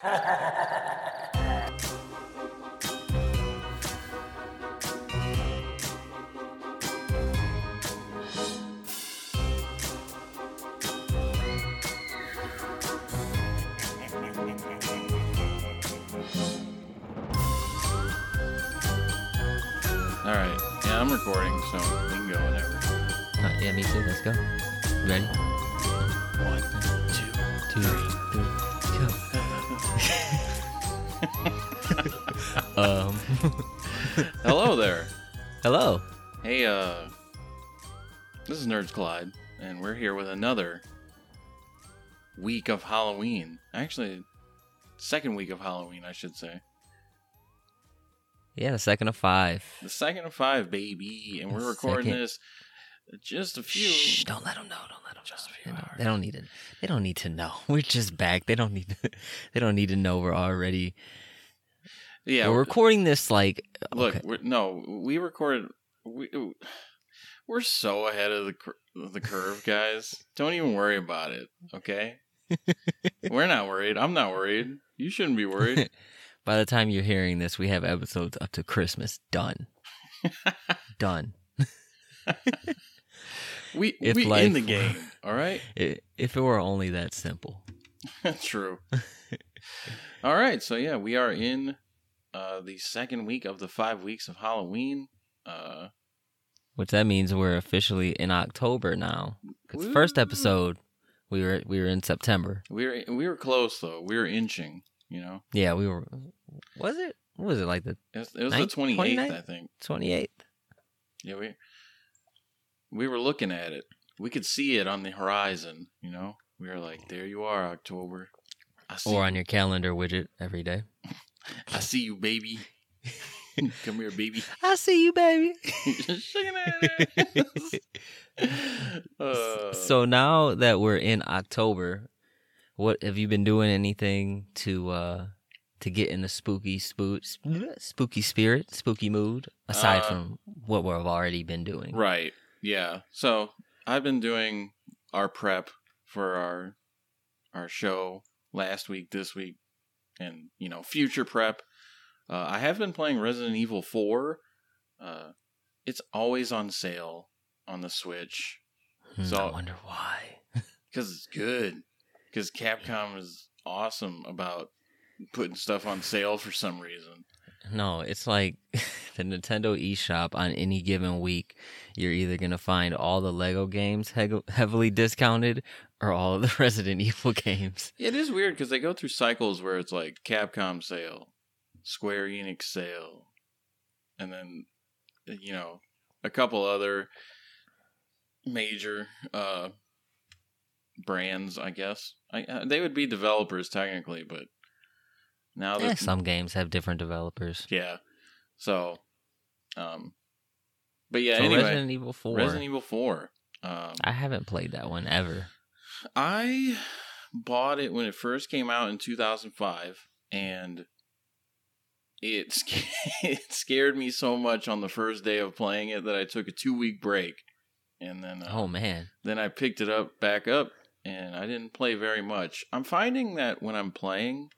All right. Yeah, I'm recording, so we can go whenever. Uh, yeah, me too. Let's go. You ready? One, two. Two, three, Hello there. hello. Hey, uh, this is Nerds Collide, and we're here with another week of Halloween. Actually, second week of Halloween, I should say. Yeah, the second of five. The second of five, baby, and we're The recording second- this just a few. Shh! Don't let them know. Don't let them Just a know. few They don't, they don't need to. They don't need to know. We're just back. They don't need. To, they don't need to know we're already. Yeah, we're recording this like. Uh, Look, okay. we're, no, we recorded. We, we're so ahead of the cur- the curve, guys. Don't even worry about it. Okay, we're not worried. I'm not worried. You shouldn't be worried. By the time you're hearing this, we have episodes up to Christmas done. done. We If we in the game. All right, if it were only that simple. true. All right, so yeah, we are in uh, the second week of the five weeks of Halloween. Uh, Which that means we're officially in October now. Because the first episode, we were we were in September. we were we were close though. We were inching. You know, Yeah, we were. Was it? What was it like the it was, it was the 28th, I think. twenty eighth? Yeah, we we were looking at it. We could see it on the horizon. You know, we were like, "There you are, October. Or on your calendar widget every day. I see you, baby. Come here, baby. I see you, baby. Shaking that ass. Uh, so now that we're in October, what have you been doing? Anything to uh to get in the spooky spook spooky spirit, spooky mood aside Uh, from what we've already been doing? right, yeah. So I've been doing our prep for our our show last week, this week, and you know, future prep. Uh, I have been playing Resident Evil Four. Uh, it's always on sale on the Switch Hmm, So- I wonder why. because it's good. Because Capcom is awesome about putting stuff on sale for some reason. No, it's like the Nintendo eShop on any given week. You're either going to find all the Lego games he- heavily discounted or all of the Resident Evil games. It is weird because they go through cycles where it's like Capcom sale, Square Enix sale, and then you know a couple other major uh brands. I guess I, uh, they would be developers technically, but now Eh, that some games have different developers. yeah, so um, but yeah. so anyway, Resident Evil 4. Resident Evil Four. Um, I haven't played that one ever. I bought it when it first came out in 2005, and it it scared me so much on the first day of playing it that I took a two week break, and then uh, Oh man. then I picked it up back up, and I didn't play very much. I'm finding that when I'm playing,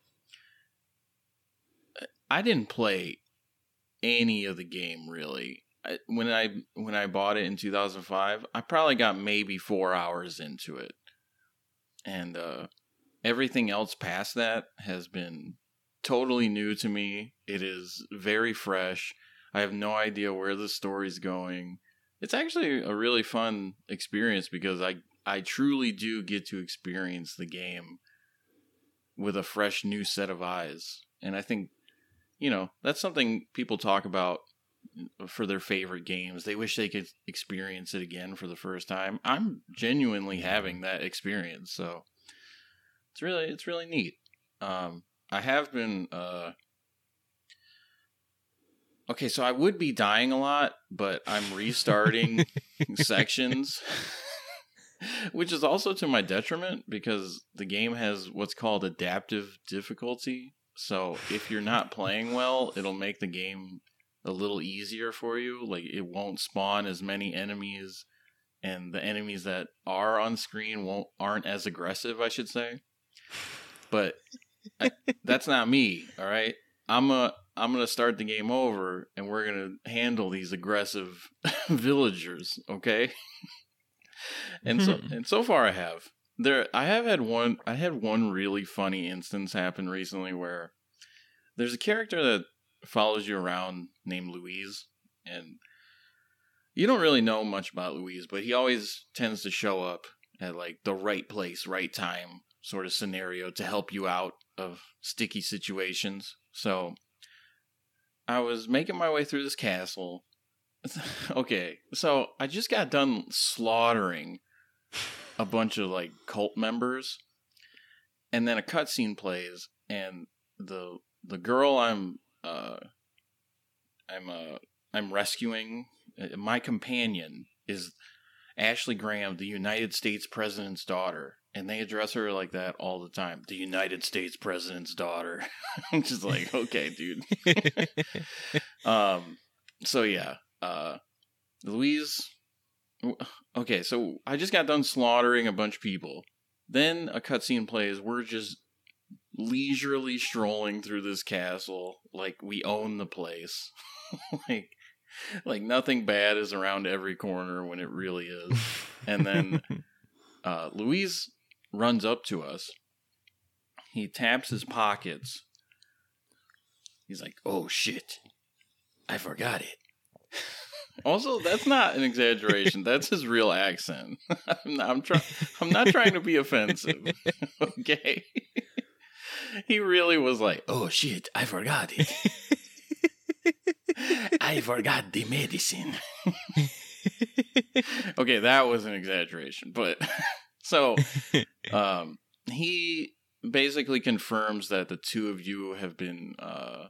I didn't play any of the game really. I, when I when I bought it in 2005, I probably got maybe four hours into it, and uh, everything else past that has been totally new to me. It is very fresh. I have no idea where the story's going. It's actually a really fun experience because I I truly do get to experience the game with a fresh new set of eyes. And I think you know, that's something people talk about for their favorite games. They wish they could experience it again for the first time. I'm genuinely having that experience, so it's really it's really neat. Um I have been uh Okay, so I would be dying a lot, but I'm restarting sections, which is also to my detriment because the game has what's called adaptive difficulty. So if you're not playing well, it'll make the game a little easier for you. Like it won't spawn as many enemies, and the enemies that are on screen won't aren't as aggressive. I should say, but I, that's not me. All right, I'm a I'm gonna start the game over, and we're gonna handle these aggressive villagers. Okay. and so hmm. and so far, I have there. I have had one. I had one really funny instance happen recently where there's a character that follows you around named Luis, and you don't really know much about Luis, but he always tends to show up at like the right place, right time sort of scenario to help you out of sticky situations. So I was making my way through this castle. okay, so I just got done slaughtering a bunch of like cult members, and then a cutscene plays, and the the girl I'm uh I'm uh I'm rescuing uh, my companion is Ashley Graham, the United States president's daughter, and they address her like that all the time. The United States president's daughter. I'm just like, okay, dude. um, so yeah, uh, Luis. Okay, so I just got done slaughtering a bunch of people. Then a cutscene plays. We're just leisurely strolling through this castle like we own the place. like like nothing bad is around every corner when it really is. And then uh, Luis runs up to us. He taps his pockets. He's like, "Oh shit, I forgot it." also, that's not an exaggeration. That's his real accent. I'm not, I'm, try- I'm not trying to be offensive. okay. He really was like, "Oh shit, I forgot it." I forgot the medicine. okay, that was an exaggeration, but so um he basically confirms that the two of you have been uh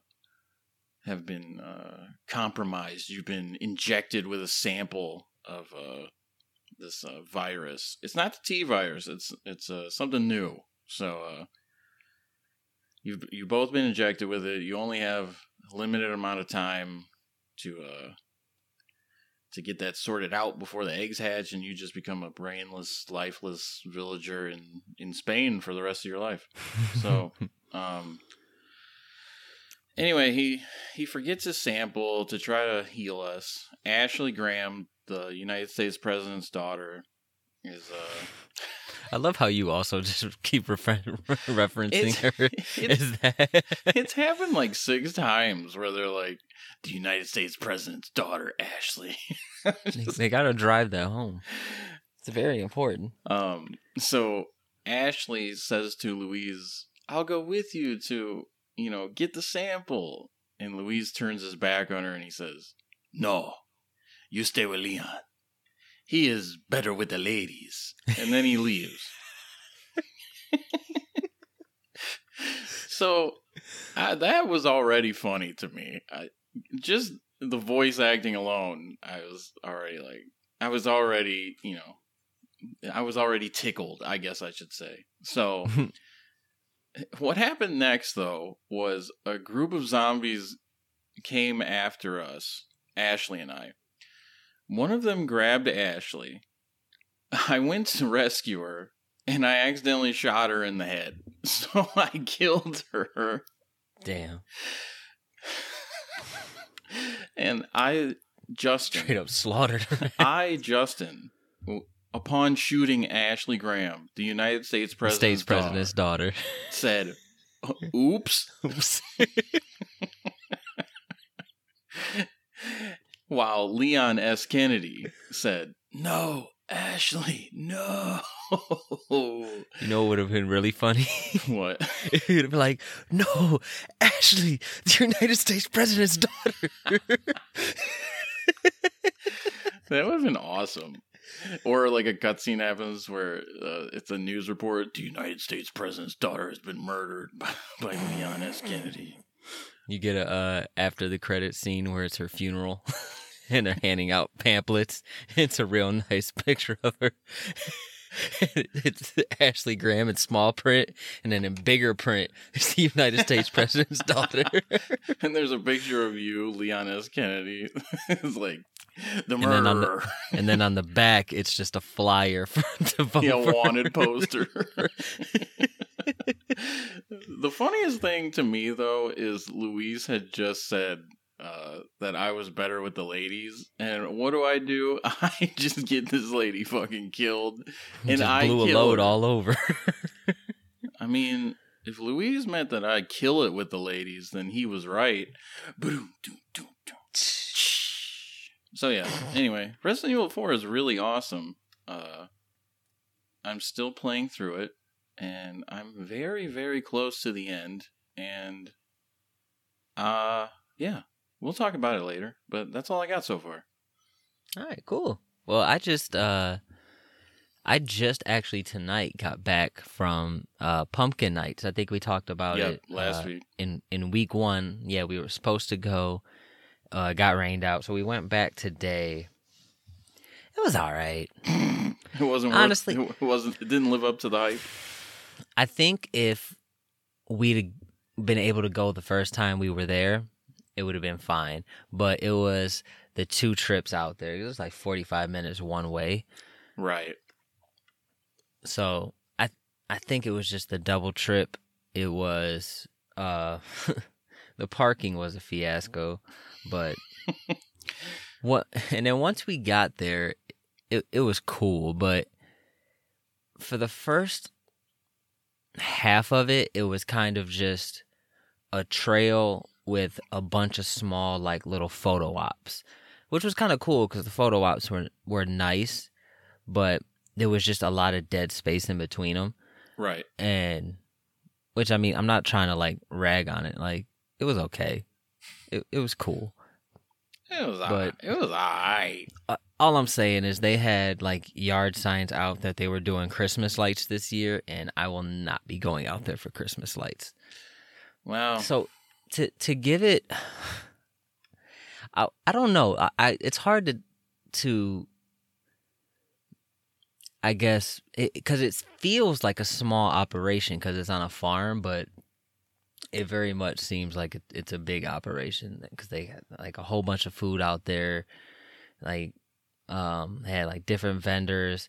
have been uh compromised. You've been injected with a sample of uh this uh, virus. It's not the T virus. It's it's uh, something new. So you've you both been injected with it. You only have a limited amount of time to uh to get that sorted out before the eggs hatch and you just become a brainless, lifeless villager in in Spain for the rest of your life. So, um anyway, he he forgets his sample to try to heal us. Ashley Graham, the United States president's daughter, is uh I love how you also just keep refer- referencing It's- her. it's- Is that it's happened like six times where they're like the United States president's daughter, Ashley. Just- they got to drive that home? It's very important. um, so Ashley says to Luis, "I'll go with you to, you know, get the sample." And Luis turns his back on her and he says, "No, you stay with Leon. He is better with the ladies." And then he leaves. so I, that was already funny to me. I, just the voice acting alone, I was already like, I was already, you know, I was already tickled, I guess I should say. So, what happened next, though, was a group of zombies came after us, Ashley and I. One of them grabbed Ashley. I went to rescue her, and I accidentally shot her in the head. So I killed her. Damn. and I, Justin, Straight up slaughtered her. I, Justin, upon shooting Ashley Graham, the United States president's State's president's daughter. daughter, said, "Oops." Oops. While Leon S. Kennedy said, "No, Ashley, no." You know what would have been really funny? what? it would have been like, no, Ashley, the United States president's daughter. That would have been awesome. Or like a cutscene happens where uh, it's a news report: the United States president's daughter has been murdered by, by Leon S. Kennedy. you get a uh, after the credit scene where it's her funeral. And they're handing out pamphlets. It's a real nice picture of her. it's Ashley Graham in small print, and then in bigger print, it's the United States president's daughter. And there's a picture of you, Leon S. Kennedy. it's like the And then the- murderer. and then on the back, it's just a flyer for the vote Yeah, for wanted poster. the funniest thing to me though is Luis had just said uh, that I was better with the ladies, and what do I do? I just get this lady fucking killed, and Just I blew a load her. all over. I mean, if Luis meant that I kill it with the ladies, then he was right. So yeah. Anyway, Resident Evil Four is really awesome. Uh, I'm still playing through it, and I'm very, very close to the end. And uh, yeah, we'll talk about it later. But that's all I got so far. All right, cool. Well, I just uh I just actually tonight got back from uh Pumpkin Nights. I think we talked about yep, it last uh, week. in in week 1. Yeah, we were supposed to go uh got rained out, so we went back today. It was all right. It wasn't worth- honestly- It wasn't. It didn't live up to the hype. I think if we'd been able to go the first time we were there, it would have been fine. But it was the two trips out there. It was like 45 minutes one way. Right. So I I think it was just the double trip. It was uh the parking was a fiasco, but what and then once we got there it it was cool, but for the first half of it it was kind of just a trail with a bunch of small like little photo ops, which was kind of cool cuz the photo ops were were nice, but there was just a lot of dead space in between them Right. and which i mean i'm not trying to like rag on it like it was okay it, it was cool It was. But- it was alright. uh, all i'm saying is they had like yard signs out that they were doing christmas lights this year and i will not be going out there for christmas lights Well, so to to give it i, I don't know. I, I it's hard to to I guess because it, feels like a small operation because it's on a farm, but it very much seems like it, it's a big operation because they had like a whole bunch of food out there, like um, they had like different vendors,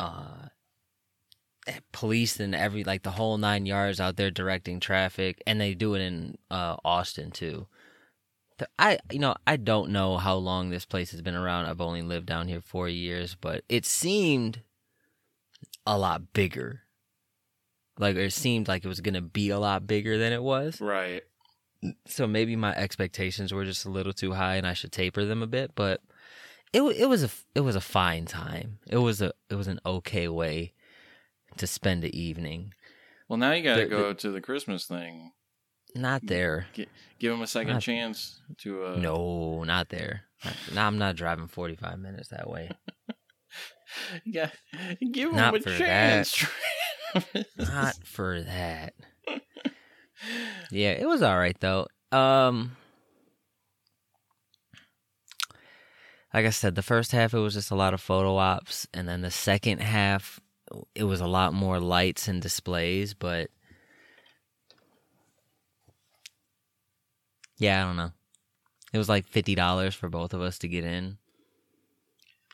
uh, police and every like the whole nine yards out there directing traffic, and they do it in uh, Austin too. I you know I don't know how long this place has been around. I've only lived down here four years, but it seemed a lot bigger. Like it seemed like it was gonna be a lot bigger than it was. right. So maybe my expectations were just a little too high, and I should taper them a bit. But it it was a it was a fine time. It was a it was an okay way to spend the evening. Well, now you got to The- the- go to the Christmas thing. Not there. Give him a second Not- chance to. Uh, No, not there. No, I'm not driving 45 minutes that way. Yeah, give him Not a chance. Not for that. Yeah, it was all right though. Um Like I said, the first half it was just a lot of photo ops and then the second half it was a lot more lights and displays, but Yeah, I don't know. It was like $50 for both of us to get in.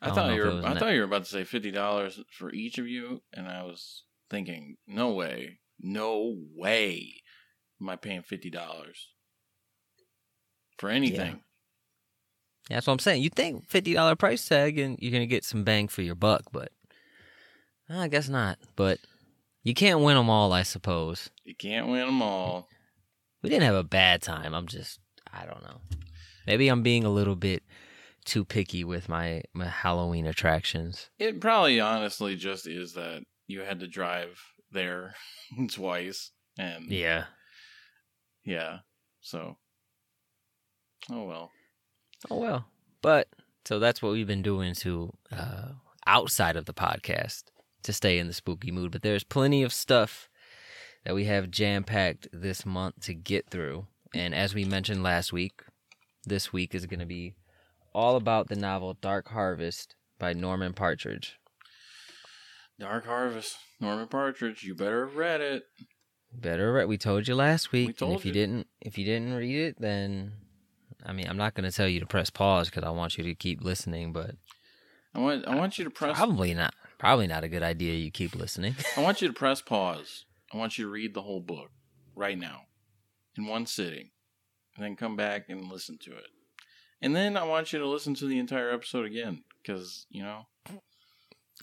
I I thought you were. I thought you were about to say fifty dollars for each of you, and I was thinking, no way, no way, am I paying fifty dollars for anything? Yeah, that's what I'm saying. You think fifty dollar price tag and you're gonna get some bang for your buck, but I guess not. But you can't win them all, I suppose. You can't win them all. We didn't have a bad time. I'm just, I don't know. Maybe I'm being a little bit too picky with my my Halloween attractions. It probably honestly just is that you had to drive there twice, and Yeah. yeah, so oh well. Oh well. But so that's what we've been doing to uh outside of the podcast to stay in the spooky mood. But there's plenty of stuff that we have jam packed this month to get through. And as we mentioned last week, this week is gonna be all about the novel Dark Harvest by Norman Partridge. Dark Harvest, Norman Partridge. You better have read it. Better read. we told you last week. told and if you. you. didn't if you didn't read it, then I mean I'm not gonna tell you to press pause because I want you to keep listening, but I want. I want you to press. Probably not. Probably not a good idea. You keep listening. I want you to press pause I want you to read the whole book right now in one sitting, and then come back and listen to it. And then I want you to listen to the entire episode again because you know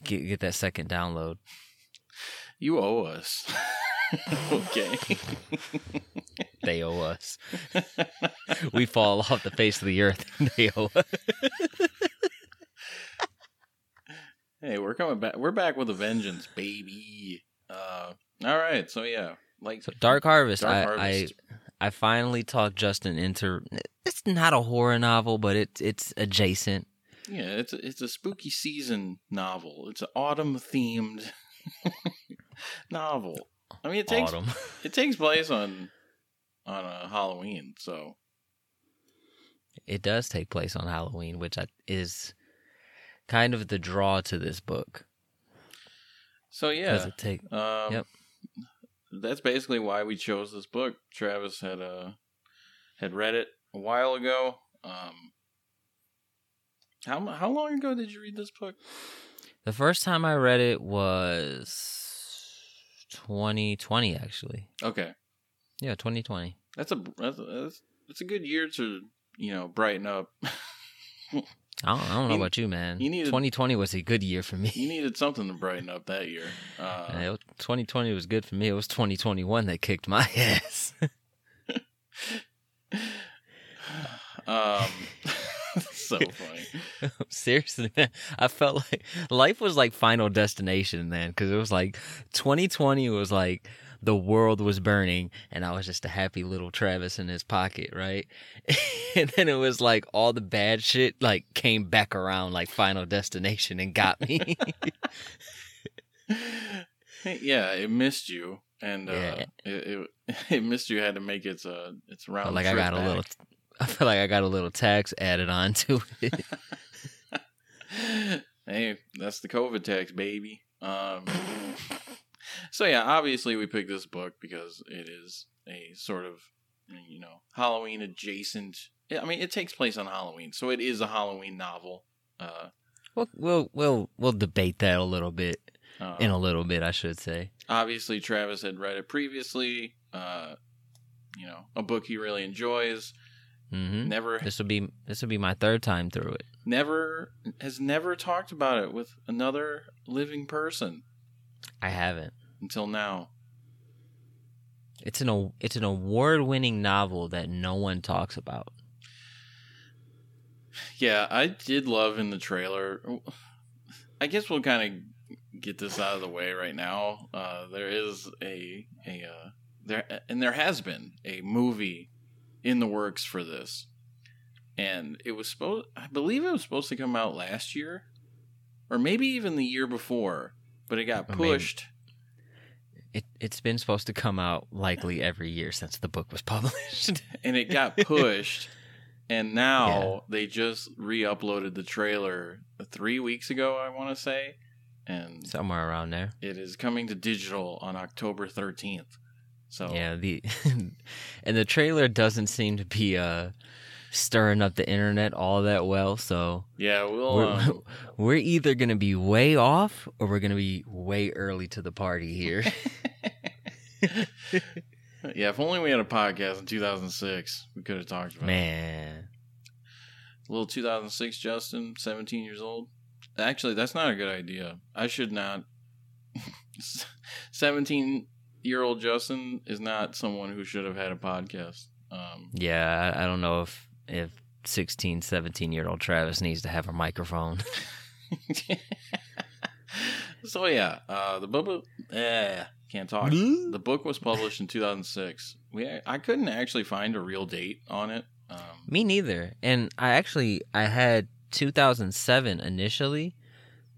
Get get that second download. you owe us. okay. They owe us. we fall off the face of the earth. they owe us. Hey, we're coming back. We're back with a vengeance, baby. Uh, all right. So yeah, like So Dark Harvest. Dark I, Harvest. I I finally talked Justin into. It's not a horror novel, but it's it's adjacent. Yeah, it's a, it's a spooky season novel. It's an autumn themed novel. I mean, it takes Autumn. it takes place on on a Halloween, so It does take place on Halloween, which I, is kind of the draw to this book. So yeah. Does it take Um, Yep. That's basically why we chose this book. Travis had uh had read it a while ago. Um, how how long ago did you read this book? the first time I read it was 2020, actually. Okay, Yeah, 2020. that's a that's a, that's, a good year to you know brighten up. I don't, I don't know You- about you, man. you needed- 2020 was a good year for me. you needed something to brighten up that year. Uh, Yeah, it- 2020 was good for me. It was 2021 that kicked my ass. um, so funny. Seriously, man. I felt like life was like Final Destination man, because it was like 2020 was like the world was burning and I was just a happy little Travis in his pocket, right? and then it was like all the bad shit like came back around like Final Destination and got me. yeah, it missed you, and uh, Yeah. it, it it missed you. Had to make its uh its round. Felt like I got a little I feel like I got a little tax added on to it. hey, that's the COVID tax, baby. Um, so yeah, obviously we picked this book because it is a sort of you know Halloween adjacent. I mean, it takes place on Halloween, so it is a Halloween novel. Uh, We'll we'll we'll, we'll debate that a little bit uh, in a little bit, I should say. obviously, Travis had read it previously. Uh, you know, a book he really enjoys. hmm Never, This will be this will be my third time through it. never has never talked about it with another living person I haven't. Until now. It's an it's an award winning novel that no one talks about. Yeah, I did love in the trailer. I guess we'll kind of get this out of the way right now. Uh, there is a a uh, there and there has been a movie in the works for this, and it was supposed. I believe it was supposed to come out last year, or maybe even the year before, but it got pushed. It it's been supposed to come out likely every year since the book was published. and it got pushed and now they just re-uploaded the trailer three weeks ago i want to say and Somewhere around there. it is coming to digital on october 13th so Yeah, the and the trailer doesn't seem to be uh stirring up the internet all that well, so yeah we'll we're, um, we're either going to be way off or we're going to be way early to the party here. yeah if only we had a podcast in 2006 we could have talked about it. Man. little 2006 justin 17 years old actually that's not a good idea i should not 17 year old justin is not someone who should have had a podcast um Yeah, I, I don't know if if 16, 17 year old Travis needs to have a microphone. so yeah, uh, the book. Eh, can't talk. The book was published in 2006. We I couldn't actually find a real date on it. Um, Me neither. And I actually I had 2007 initially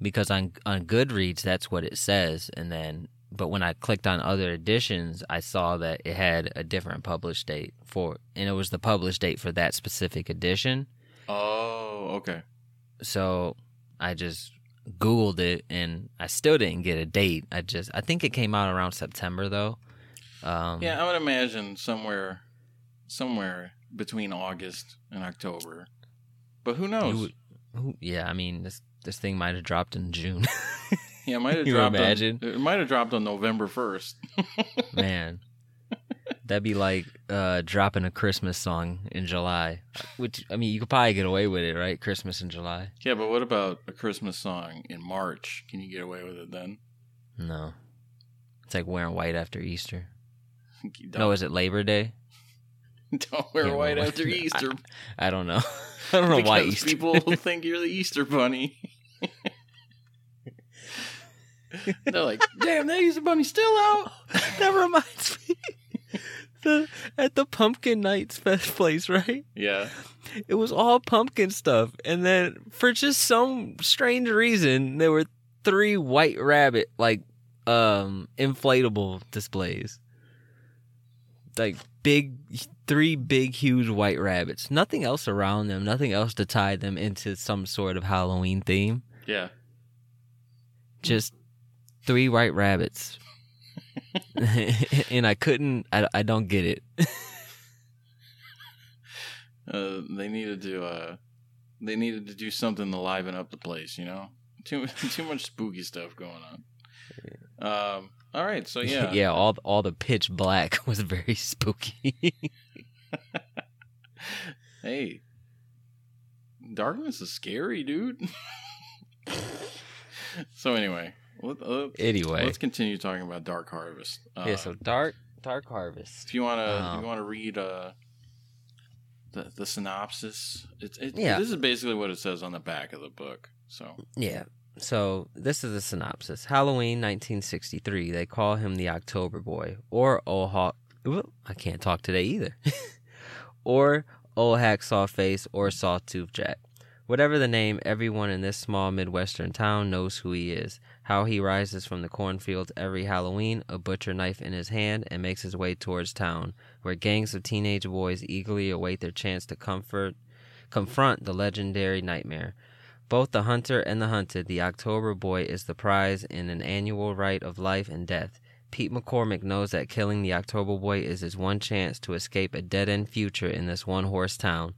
because on on Goodreads that's what it says and then but when I clicked on other editions I saw that it had a different published date for and it was the published date for that specific edition. oh, okay. So I just googled it and I still didn't get a date. I just I think it came out around September though. Um Yeah, I would imagine somewhere, somewhere between August and October. But who knows? would- who- yeah, I mean this this thing might have dropped in June. Yeah, it might have You dropped. imagine? On, it might have dropped on November first. Man, that'd be like uh, dropping a Christmas song in July. Which I mean, you could probably get away with it, right? Christmas in July. yeah, but what about a Christmas song in March? Can you get away with it then? No, it's like wearing white after Easter. No, is it Labor Day? don't wear Yeah, white well, after Easter. I don't know. I don't know why Easter. people think you're the Easter bunny. They're like, "Damn, that Easter bunny's still out." that reminds me. The, at the pumpkin nights fest place, right? Yeah, It was all pumpkin stuff, and then for just some strange reason, there were three white rabbit like um inflatable displays, like big, three big, huge white rabbits. Nothing else around them. Nothing else to tie them into some sort of Halloween theme. yeah. Just three white rabbits, and I couldn't. I, I don't get it. Uh, they needed to. Uh, they needed to do something to liven up the place. You know, too too much spooky stuff going on. Um. All right. So yeah. yeah. All all the pitch black was very spooky. Hey, darkness is scary, dude. so anyway, let, uh, anyway, let's continue talking about Dark Harvest. Uh, yeah. So dark dark harvest. if you wanna, if Um, you wanna read uh, the the synopsis, it's it, Yeah. This is basically what it says on the back of the book. So Yeah. So this is a synopsis. Halloween 1963. They call him the October Boy or Old Hawk. I can't talk today either. or Old Hacksaw Face or Sawtooth Jack. Whatever the name, everyone in this small Midwestern town knows who he is. How he rises from the cornfields every Halloween, a butcher knife in his hand, and makes his way towards town, where gangs of teenage boys eagerly await their chance to comfort, confront the legendary nightmare. Both the hunter and the hunted, the October Boy is the prize in an annual rite of life and death. Pete McCormick knows that killing the October Boy is his one chance to escape a dead end future in this one horse town.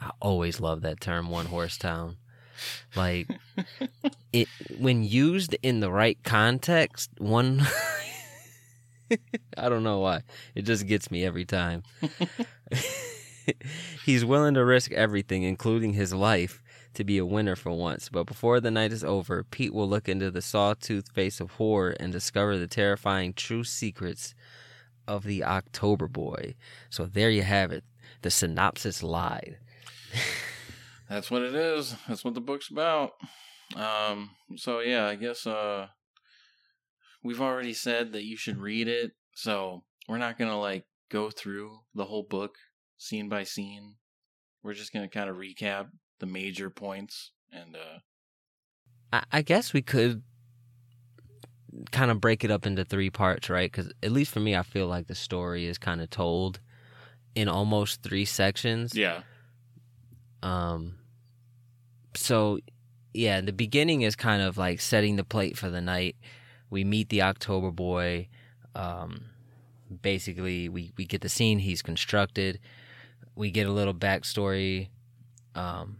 I always love that term, one horse town. Like it when used in the right context, one I don't know why. It just gets me every time. He's willing to risk everything, including his life, to be a winner for once. But before the night is over, Pete will look into the sawtooth face of horror and discover the terrifying true secrets of the October Boy. So there you have it. The synopsis lied. That's what it is. That's what the book's about. Um. So yeah, I guess uh, we've already said that you should read it. So we're not gonna like go through the whole book scene by scene. We're just gonna kind of recap the major points and uh I, I guess we could kind of break it up into three parts, right? Because at least for me, I feel like the story is kind of told in almost three sections. yeah Um. So, yeah, the beginning is kind of like setting the plate for the night. We meet the October Boy. Um, basically, we we get the scene he's constructed. We get a little backstory. Um,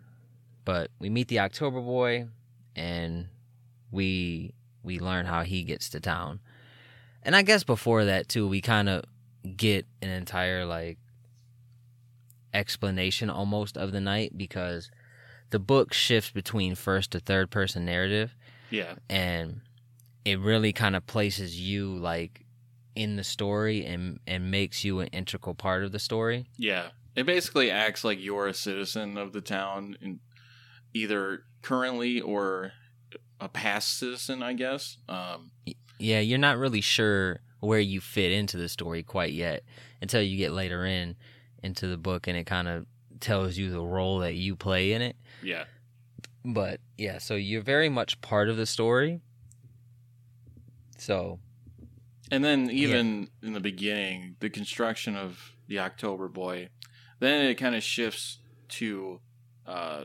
but we meet the October Boy, and we we learn how he gets to town. And I guess before that too, we kind of get an entire like explanation almost of the night because the book shifts between first to third person narrative yeah and it really kind of places you like in the story and and makes you an integral part of the story. yeah. It basically acts like you're a citizen of the town, in either currently or a past citizen, I guess. Um. Yeah, you're not really sure where you fit into the story quite yet until you get later in into the book and it kind of tells you the role that you play in it. Yeah. But yeah, so you're very much part of the story. So And then even in the beginning, the construction of the October Boy, then it kind of shifts to uh,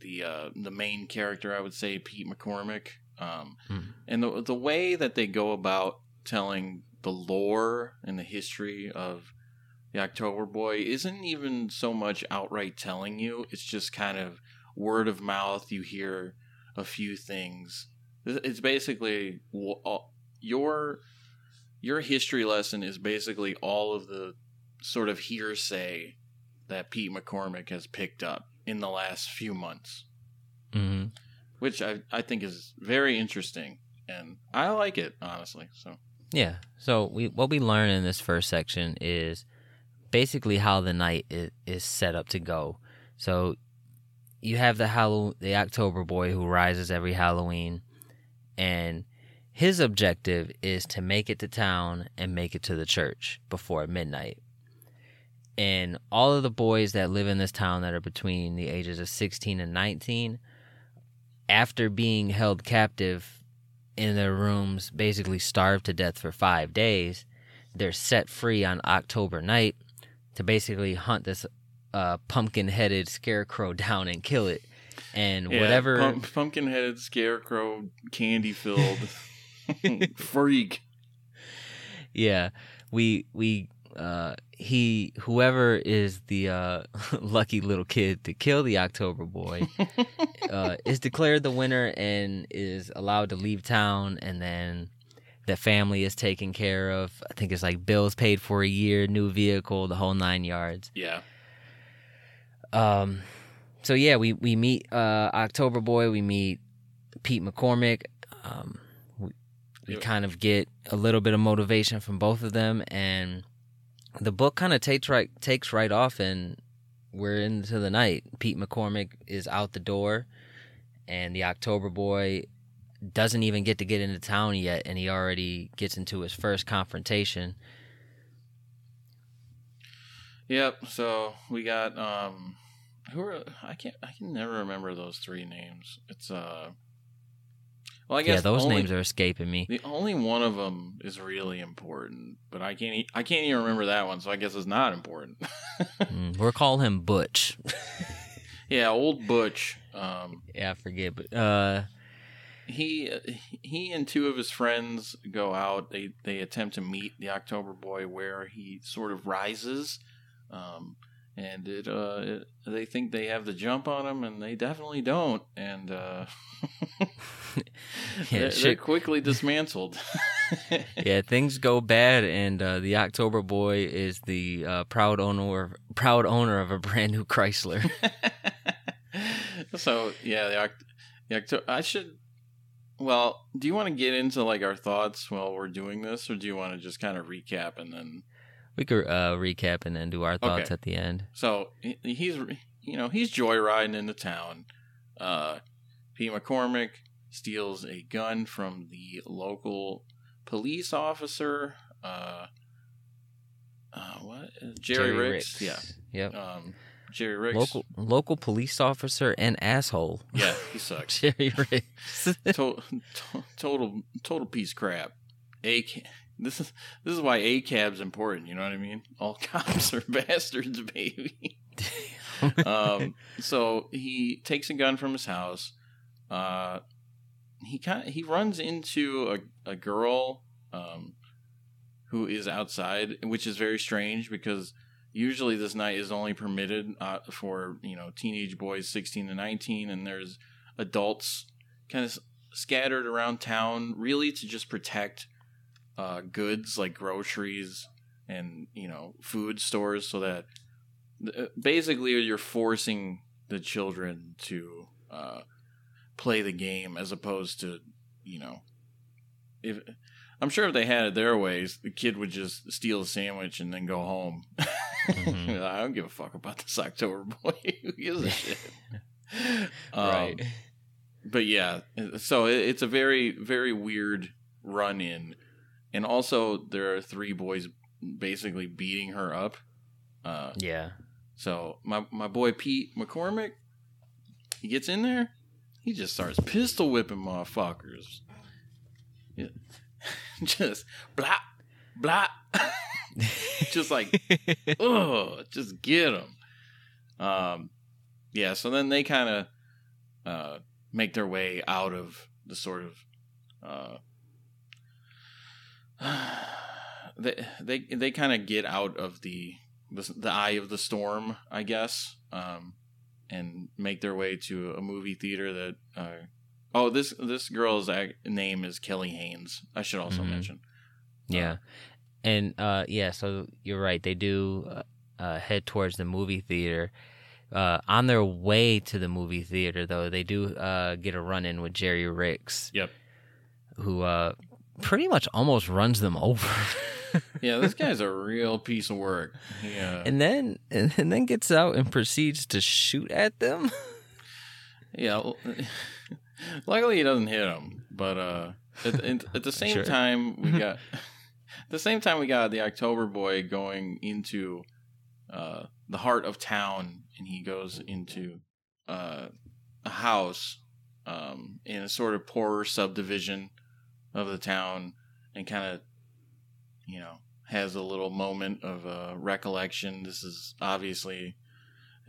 the uh, the main character. I would say Pete McCormick, um, Hmm. and the the way that they go about telling the lore and the history of the October Boy isn't even so much outright telling you. It's just kind of word of mouth. You hear a few things It's basically your your history lesson is basically all of the sort of hearsay that Pete McCormick has picked up in the last few months, mm-hmm. which I I think is very interesting, and I like it honestly. So yeah, so we what we learn in this first section is basically how the night is, is set up to go. So you have the Hall- the October boy who rises every Halloween, and his objective is to make it to town and make it to the church before midnight. And all of the boys that live in this town that are between the ages of 16 and 19, after being held captive in their rooms, basically starved to death for five days, they're set free on October night to basically hunt this uh, pumpkin headed scarecrow down and kill it. And yeah, whatever. Pump, pumpkin headed scarecrow, candy filled freak. Yeah. We, we, uh, he whoever is the uh, lucky little kid to kill the October boy uh, is declared the winner and is allowed to leave town, and then the family is taken care of. I think it's like bills paid for a year, new vehicle, the whole nine yards. Yeah. Um. So yeah, we we meet uh, October boy. We meet Pete McCormick. Um, we, we kind of get a little bit of motivation from both of them and the book kind of takes right takes right off and we're into the night. Pete McCormick is out the door and the October boy doesn't even get to get into town yet and he already gets into his first confrontation. Yep, so we got um who are I can't I can never remember those three names. It's uh well, I guess yeah, those only, names are escaping me. The only one of them is really important, but I can't. I can't even remember that one, so I guess it's not important. mm, we'll call him Butch. yeah, old Butch. Um, yeah, I forget, but uh, he he and two of his friends go out. They they attempt to meet the October Boy where he sort of rises. Um, and it, uh, it, they think they have the jump on him, and they definitely don't. And uh, yeah, they're, quickly dismantled. yeah, things go bad, and uh, the October Boy is the uh, proud owner, proud owner of a brand new Chrysler. so yeah, the, the October. I should. Well, do you want to get into like our thoughts while we're doing this, or do you want to just kind of recap and then? We could uh, recap and then do our thoughts okay. at the end. So he's you know he's joyriding into town. Uh, Pete McCormick steals a gun from the local police officer. Uh, uh, what Jerry, Jerry Ricks. Ricks. Yeah. Yep. Um, Jerry Ricks. Local local police officer and asshole. Yeah, he sucks. Jerry Ricks. total, total total piece crap. A this is this is why ACAB's important. You know what I mean? All cops are bastards, baby. um, so he takes a gun from his house. Uh, he kind he runs into a a girl um, who is outside, which is very strange because usually this night is only permitted uh, for you know teenage boys 16 to 19 and there's adults kind of scattered around town really to just protect uh, goods like groceries and you know food stores so that uh, basically you're forcing the children to uh, play the game as opposed to you know if I'm sure if they had it their ways, the kid would just steal a sandwich and then go home. Mm-hmm. I don't give a fuck about this October boy. Who gives a shit? um, right. But yeah, so it's a very, very weird run in and also there are three boys basically beating her up. Uh, yeah. So my my boy Pete McCormick, he gets in there, he just starts pistol whipping motherfuckers. Yeah. just blah blah, just like oh, just get them. Um, yeah. So then they kind of uh, make their way out of the sort of uh, they they they kind of get out of the, the, the eye of the storm, I guess, um, and make their way to a movie theater that uh, Oh, this this girl's name is Kelly Haynes. I should also Mhm. mention. Yeah, and uh, yeah, so you're right. They do uh, uh, head towards the movie theater. Uh, on their way to the movie theater, though, they do uh, get a run in with Jerry Ricks, Yep. who uh, pretty much almost runs them over. Yeah, this guy's a real piece of work. Yeah. and then and, and then gets out and proceeds to shoot at them. Yeah. Luckily, he doesn't hit him, but uh, at, at, at the same Sure. time, we got at the same time we got the October Boy going into uh, the heart of town, and he goes into uh, a house um, in a sort of poorer subdivision of the town, and kind of you know has a little moment of uh, recollection. This is obviously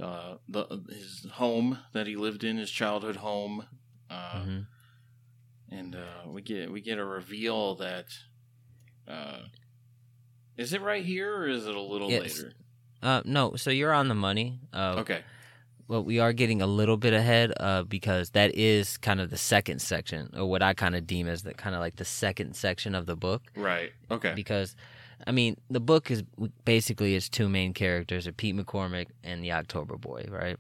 uh, the his home that he lived in, his childhood home, uh, Mhm. and uh, we get we get a reveal that uh, is it right here or is it a little later? Uh, no, so you're on the money. Uh, Okay, Well, we are getting a little bit ahead uh, because that is kind of the second section, or what I kind of deem as the kind of like the second section of the book. right. Okay, Because, I mean, the book is basically its two main characters are Pete McCormick and the October Boy, right?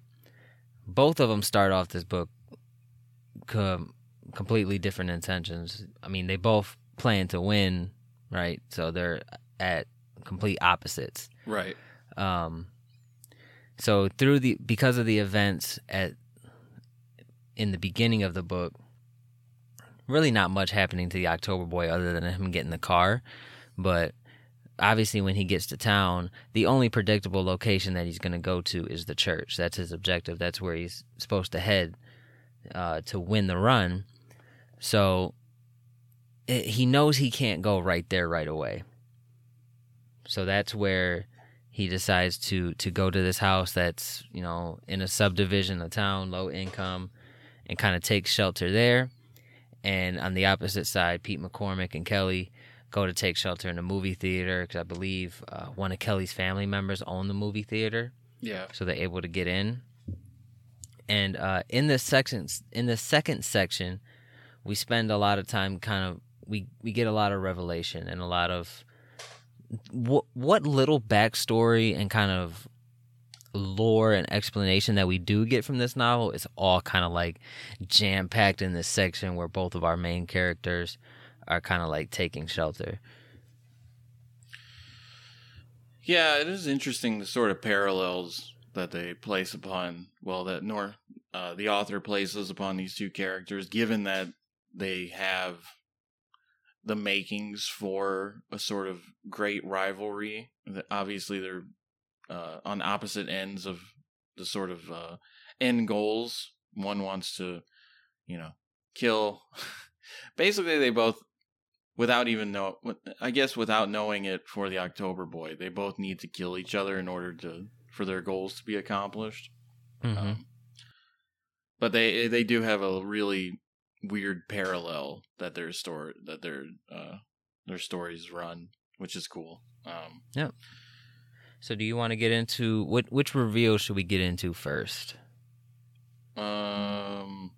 Both of them start off this book com- completely different intentions. I mean, they both plan to win, right? So they're at complete opposites. right. Um, so through the because of the events at in the beginning of the book, really not much happening to the October Boy other than him getting the car, but obviously when he gets to town, the only predictable location that he's going to go to is the church. That's his objective. That's where he's supposed to head uh, to win the run. So it, he knows he can't go right there right away. So that's where he decides to to go to this house that's you know in a subdivision of town, low income, and kind of take shelter there. And on the opposite side, Pete McCormick and Kelly go to take shelter in a movie theater because I believe uh, one of Kelly's family members own the movie theater Yeah. so they're able to get in. And uh, in this section, in the second section, we spend a lot of time kind of we we get a lot of revelation and a lot of what what little backstory and kind of lore and explanation that we do get from this novel is all kind of like jam packed in this section where both of our main characters are kind of like taking shelter. Yeah, it is interesting the sort of parallels that they place upon, well, that Nor uh, the author places upon these two characters, given that they have the makings for a sort of great rivalry. Obviously they're uh, on opposite ends of the sort of uh, end goals. One wants to, you know, kill. Basically, they both without even know i guess without knowing it for the october boy they both need to kill each other in order to for their goals to be accomplished Mhm. um, but they they do have a really weird parallel that their story that their uh their stories run which is cool um So, do you want to get into what which reveal should we get into first? um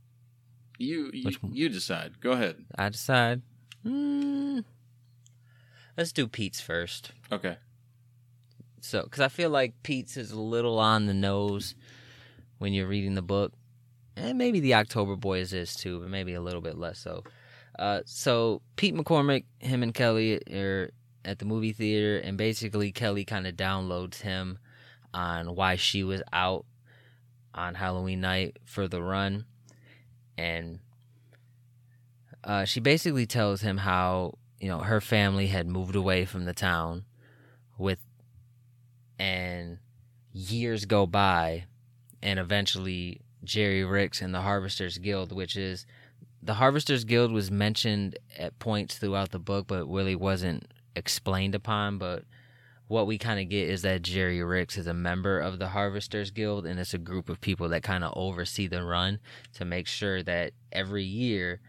you you, you decide go ahead I decide. Hmm. let's do Pete's first. okay So, because I feel like Pete's is a little on the nose when you're reading the book, and maybe the October Boys is too, but maybe a little bit less so. Uh, so Pete McCormick, him and Kelly are at the movie theater, and basically Kelly kind of downloads him on why she was out on Halloween night for the run, and uh, she basically tells him how you know her family had moved away from the town with and years go by and eventually Jerry Ricks and the Harvesters Guild which is the Harvesters Guild was mentioned at points throughout the book but really wasn't explained upon but what we kind of get is that Jerry Ricks is a member of the Harvesters Guild and it's a group of people that kind of oversee the run to make sure that every year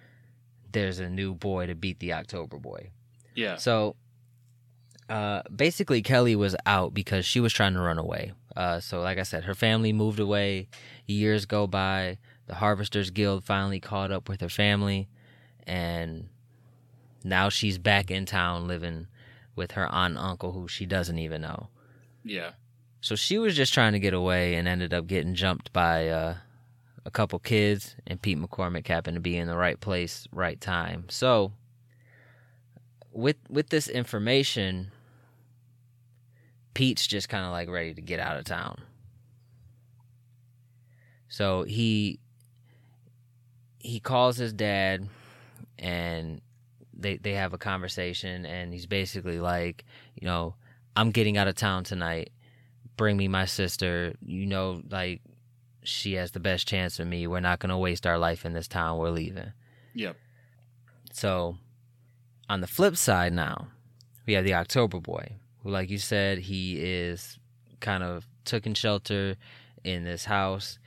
there's a new boy to beat the October boy. yeah So uh, basically, Kelly was out because she was trying to run away. Uh, so, like I said, her family moved away. Years go by. the Harvesters Guild finally caught up with her family, and now she's back in town living with her aunt and uncle who she doesn't even know. Yeah. So she was just trying to get away and ended up getting jumped by uh, a couple kids, and Pete McCormick happened to be in the right place, right time. So with with this information, Pete's just kind of like ready to get out of town. So he he calls his dad and they they have a conversation and he's basically like, you know, I'm getting out of town tonight. Bring me my sister. You know, like she has the best chance of me. We're not going to waste our life in this town. We're leaving. Yep. So, on the flip side now, we have the October Boy, like you said, he is kind of taking shelter in this house,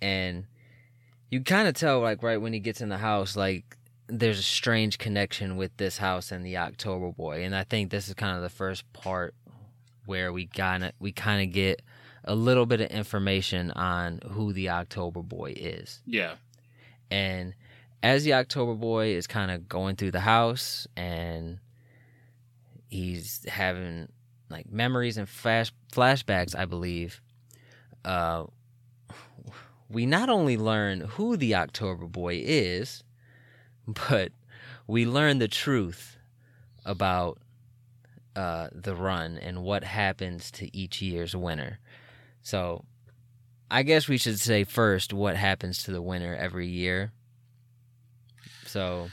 and you kind of tell, like, right when he gets in the house, like there's a strange connection with this house and the October Boy, and I think this is kind of the first part where we kind of we kind of get a little bit of information on who the October Boy is. Yeah. And as the October Boy is kind of going through the house and he's having like memories and flash flashbacks, I believe. Uh, we not only learn who the October Boy is, but we learn the truth about uh, the run and what happens to each year's winner. So, I guess we should say first what happens to the winner every year. So,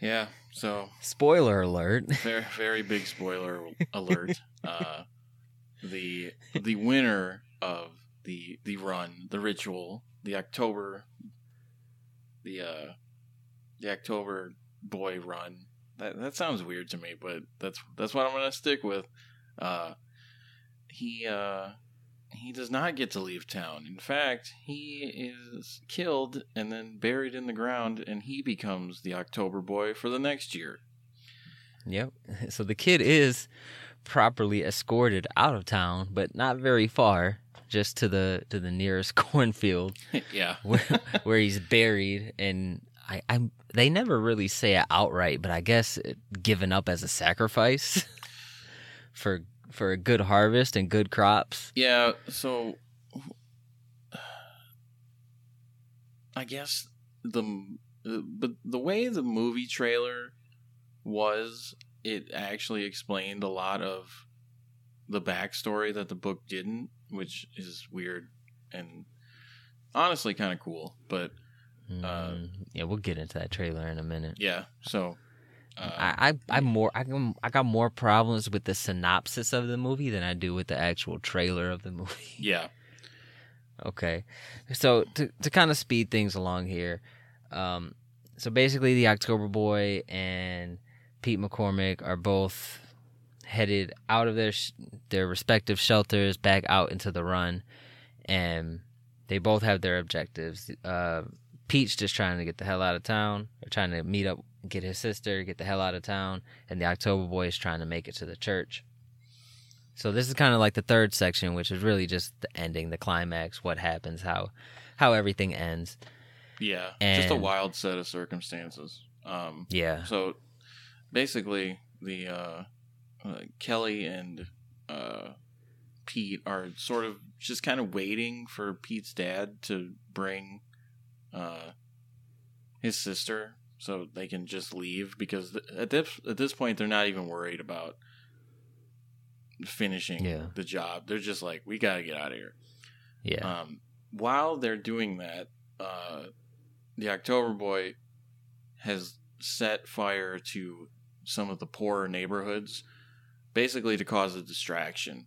Yeah. So spoiler alert. very very big spoiler alert. Uh, the the winner of the the run, the ritual, the October, the uh, the October boy run. That that sounds weird to me, but that's that's what I'm gonna stick with. Uh, he uh, he does not get to leave town. In fact, he is killed and then buried in the ground, and he becomes the October boy for the next year. Yep. So the kid is properly escorted out of town, but not very far, just to the to the nearest cornfield yeah. where where he's buried and I, I they never really say it outright, but I guess it, given up as a sacrifice for for a good harvest and good crops. Yeah, so I guess the but the way the movie trailer was, it actually explained a lot of the backstory that the book didn't, which is weird and honestly kind of cool. But Uh, Mm, yeah, we'll get into that trailer in a minute. yeah, so uh, I, I I'm more I got I got more problems with the synopsis of the movie than I do with the actual trailer of the movie. yeah, Okay, so to to kind of speed things along here, um, so basically the October Boy and Pete McCormick are both headed out of their sh- their respective shelters back out into the run, and they both have their objectives. Uh, Pete's just trying to get the hell out of town, or trying to meet up, get his sister, get the hell out of town, and the October Boy is trying to make it to the church. So this is kind of like the third section, which is really just the ending, the climax, what happens, how how everything ends. yeah, just a wild set of circumstances. Um, Yeah. So basically, the uh, uh, Kelly and uh, Pete are sort of just kind of waiting for Pete's dad to bring uh, his sister, so they can just leave because th- at this at this point they're not even worried about finishing Yeah. the job. They're just like, we got to get out of here. Yeah. Um, while they're doing that, uh, the October Boy has set fire to some of the poorer neighborhoods, basically to cause a distraction.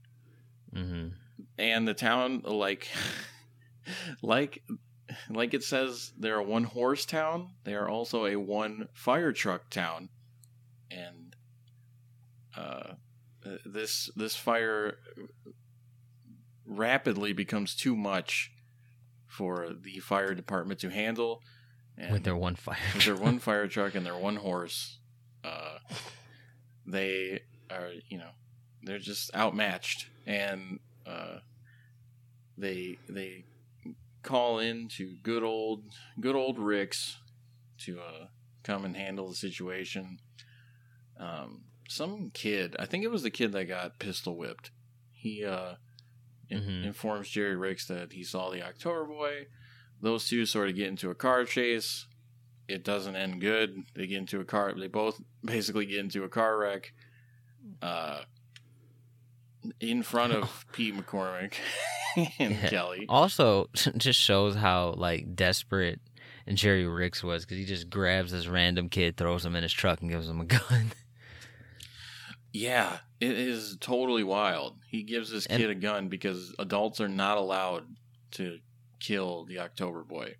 hmm And the town, like, like, like it says, they're a one horse town. They are also a one fire truck town, and uh, this this fire rapidly becomes too much for the fire department to handle. And With their one fire. with their one fire truck and their one horse, uh, they are you know they're just outmatched, and uh, they they call in to good old good old Rick's to uh, come and handle the situation. Um, some kid, I think it was the kid that got pistol whipped. He uh, in- Mhm. informs Jerry Ricks that he saw the October Boy. Those two sort of get into a car chase. It doesn't end good. They get into a car. They both basically get into a car wreck. Uh, in front of Pete McCormick and Yeah. Kelly. Also, just shows how like desperate and Jerry Ricks was because he just grabs this random kid, throws him in his truck, and gives him a gun. Yeah, it is totally wild. He gives this And- kid a gun because adults are not allowed to kill the October Boy.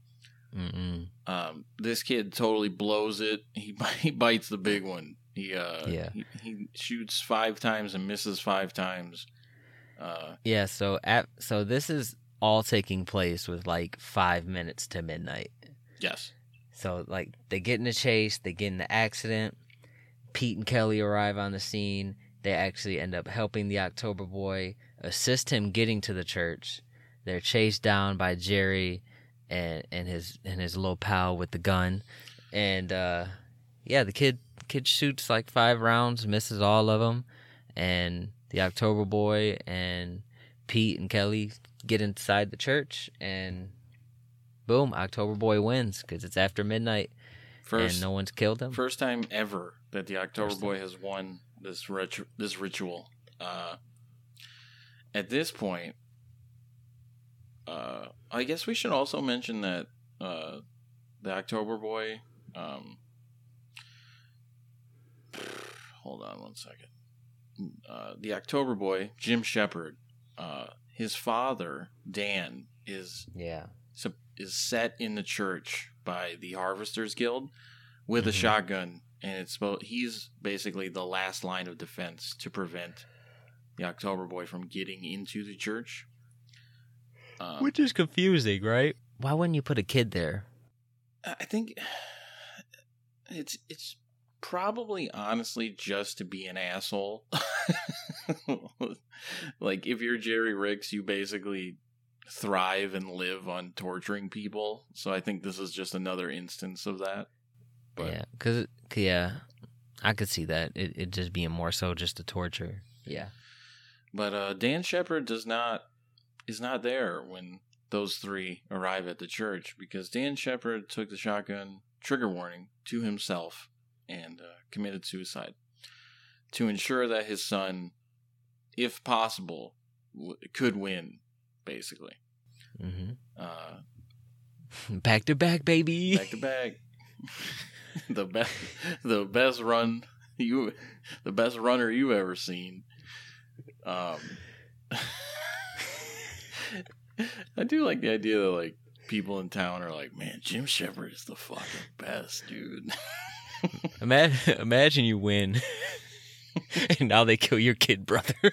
Um, this kid totally blows it. He he bites the big one. He uh Yeah. he, he shoots five times and misses five times. Uh, Yeah. So at so this is all taking place with like five minutes to midnight. yes. So like they get in a chase, they get in the accident. Pete and Kelly arrive on the scene. They actually end up helping the October Boy, assist him getting to the church. They're chased down by Jerry and and his and his little pal with the gun. And uh yeah, the kid kid shoots like five rounds, misses all of them, and the October Boy and Pete and Kelly get inside the church and boom, October Boy wins because it's after midnight First and no one's killed him. first time ever that the October First Boy has won this ritu- this ritual. Uh, at this point, uh, I guess we should also mention that uh, the October Boy. Um, hold on one second. Uh, the October Boy, Jim Shepard. Uh, his father, Dan, is yeah, so is set in the church by the Harvesters Guild with a Mhm. shotgun, and it's he's basically the last line of defense to prevent the October Boy from getting into the church. Um, which is confusing, right? Why wouldn't you put a kid there? I think it's it's probably honestly just to be an asshole. like if you're Jerry Ricks, you basically thrive and live on torturing people. So I think this is just another instance of that. But yeah, because yeah, I could see that it it just being more so just a torture. Yeah, but uh, Dan Shepard does not is not there when those three arrive at the church because Dan Shepard took the shotgun trigger warning to himself and uh, committed suicide to ensure that his son, if possible, w- could win. Basically, hmm uh, back to back, baby. back to back, the best, the best run you, the best runner you've ever seen. Um, I do like the idea that like people in town are like, man, Jim Shepard is the fucking best, dude. Imagine, imagine you win, and now they kill your kid brother.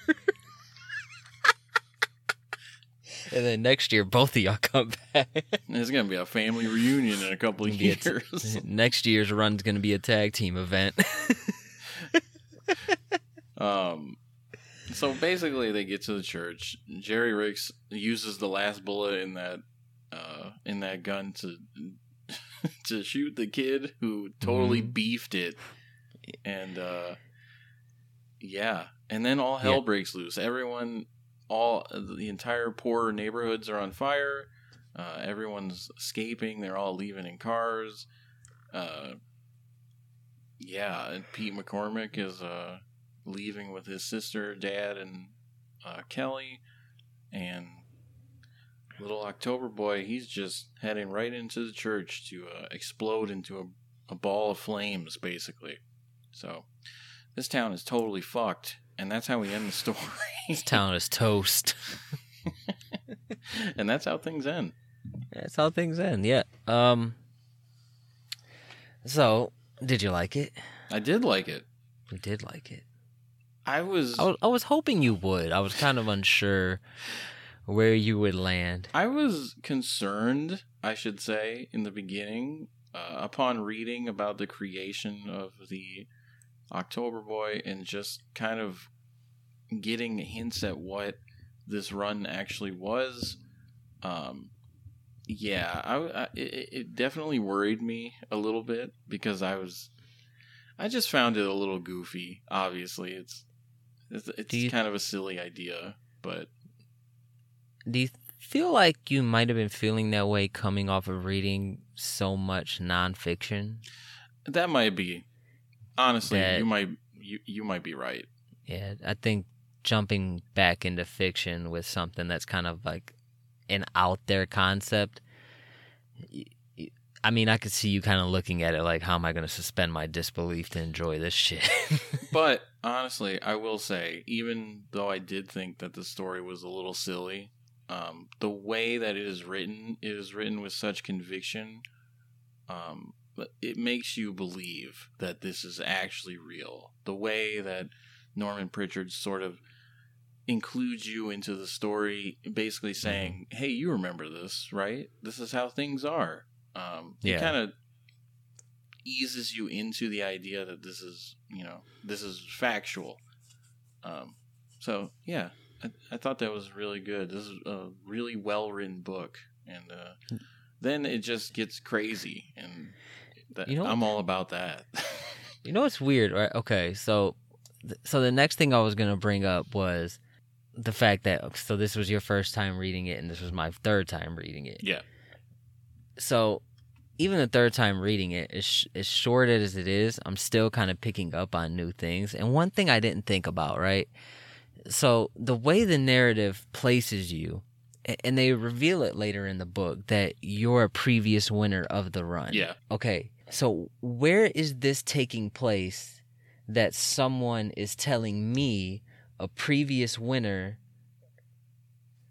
and then next year, both of y'all come back. It's gonna be a family reunion in a couple of a t- years. next year's run's gonna be a tag team event. Um, so basically, they get to the church. Jerry Ricks uses the last bullet in that uh, in that gun to to shoot the kid who totally Mhm. beefed it, and uh, yeah, and then all hell Yeah. breaks loose. Everyone, all the entire poor neighborhoods are on fire. Uh, everyone's escaping. They're all leaving in cars. Uh, yeah, and Pete McCormick is uh, leaving with his sister, dad, and uh, Kelly, and little October boy. He's just heading right into the church to uh, explode into a, a ball of flames, basically. So this town is totally fucked, and that's how we end the story. this town is toast. and that's how things end. That's how things end. Yeah. Um. So, did you like it? I did like it. We did like it. I was I was, I was hoping you would. I was kind of unsure where you would land. I was concerned, I should say, in the beginning, uh, upon reading about the creation of the October Boy and just kind of getting hints at what this run actually was. Um, yeah, I, I it, it definitely worried me a little bit because I was, I just found it a little goofy. Obviously, it's it's, it's you- kind of a silly idea, but Do you feel like you might have been feeling that way coming off of reading so much nonfiction? that might be honestly That- you might you you might be right. Yeah, I think jumping back into fiction with something that's kind of like an out there concept. I mean, I could see you kind of looking at it like, how am I going to suspend my disbelief to enjoy this shit? But honestly, I will say, even though I did think that the story was a little silly, um, the way that it is written, it is written with such conviction. Um, it makes you believe that this is actually real. The way that Norman Partridge sort of includes you into the story, basically saying, "Hey, you remember this, right? This is how things are." Um, Yeah. It kind of eases you into the idea that this is, you know, this is factual. Um, so yeah, I, I thought that was really good. This is a really well written book, and uh, then it just gets crazy, and that, You know- I'm all about that. You know what's weird, right? Okay, so th- so the next thing I was gonna bring up was the fact that so this was your first time reading it, and this was my third time reading it. yeah, So even the third time reading it, as, sh- as short as it is, I'm still kind of picking up on new things. And one thing I didn't think about, right? So the way the narrative places you, and they reveal it later in the book that you're a previous winner of the run. yeah. Okay, so where is this taking place that someone is telling me, a previous winner,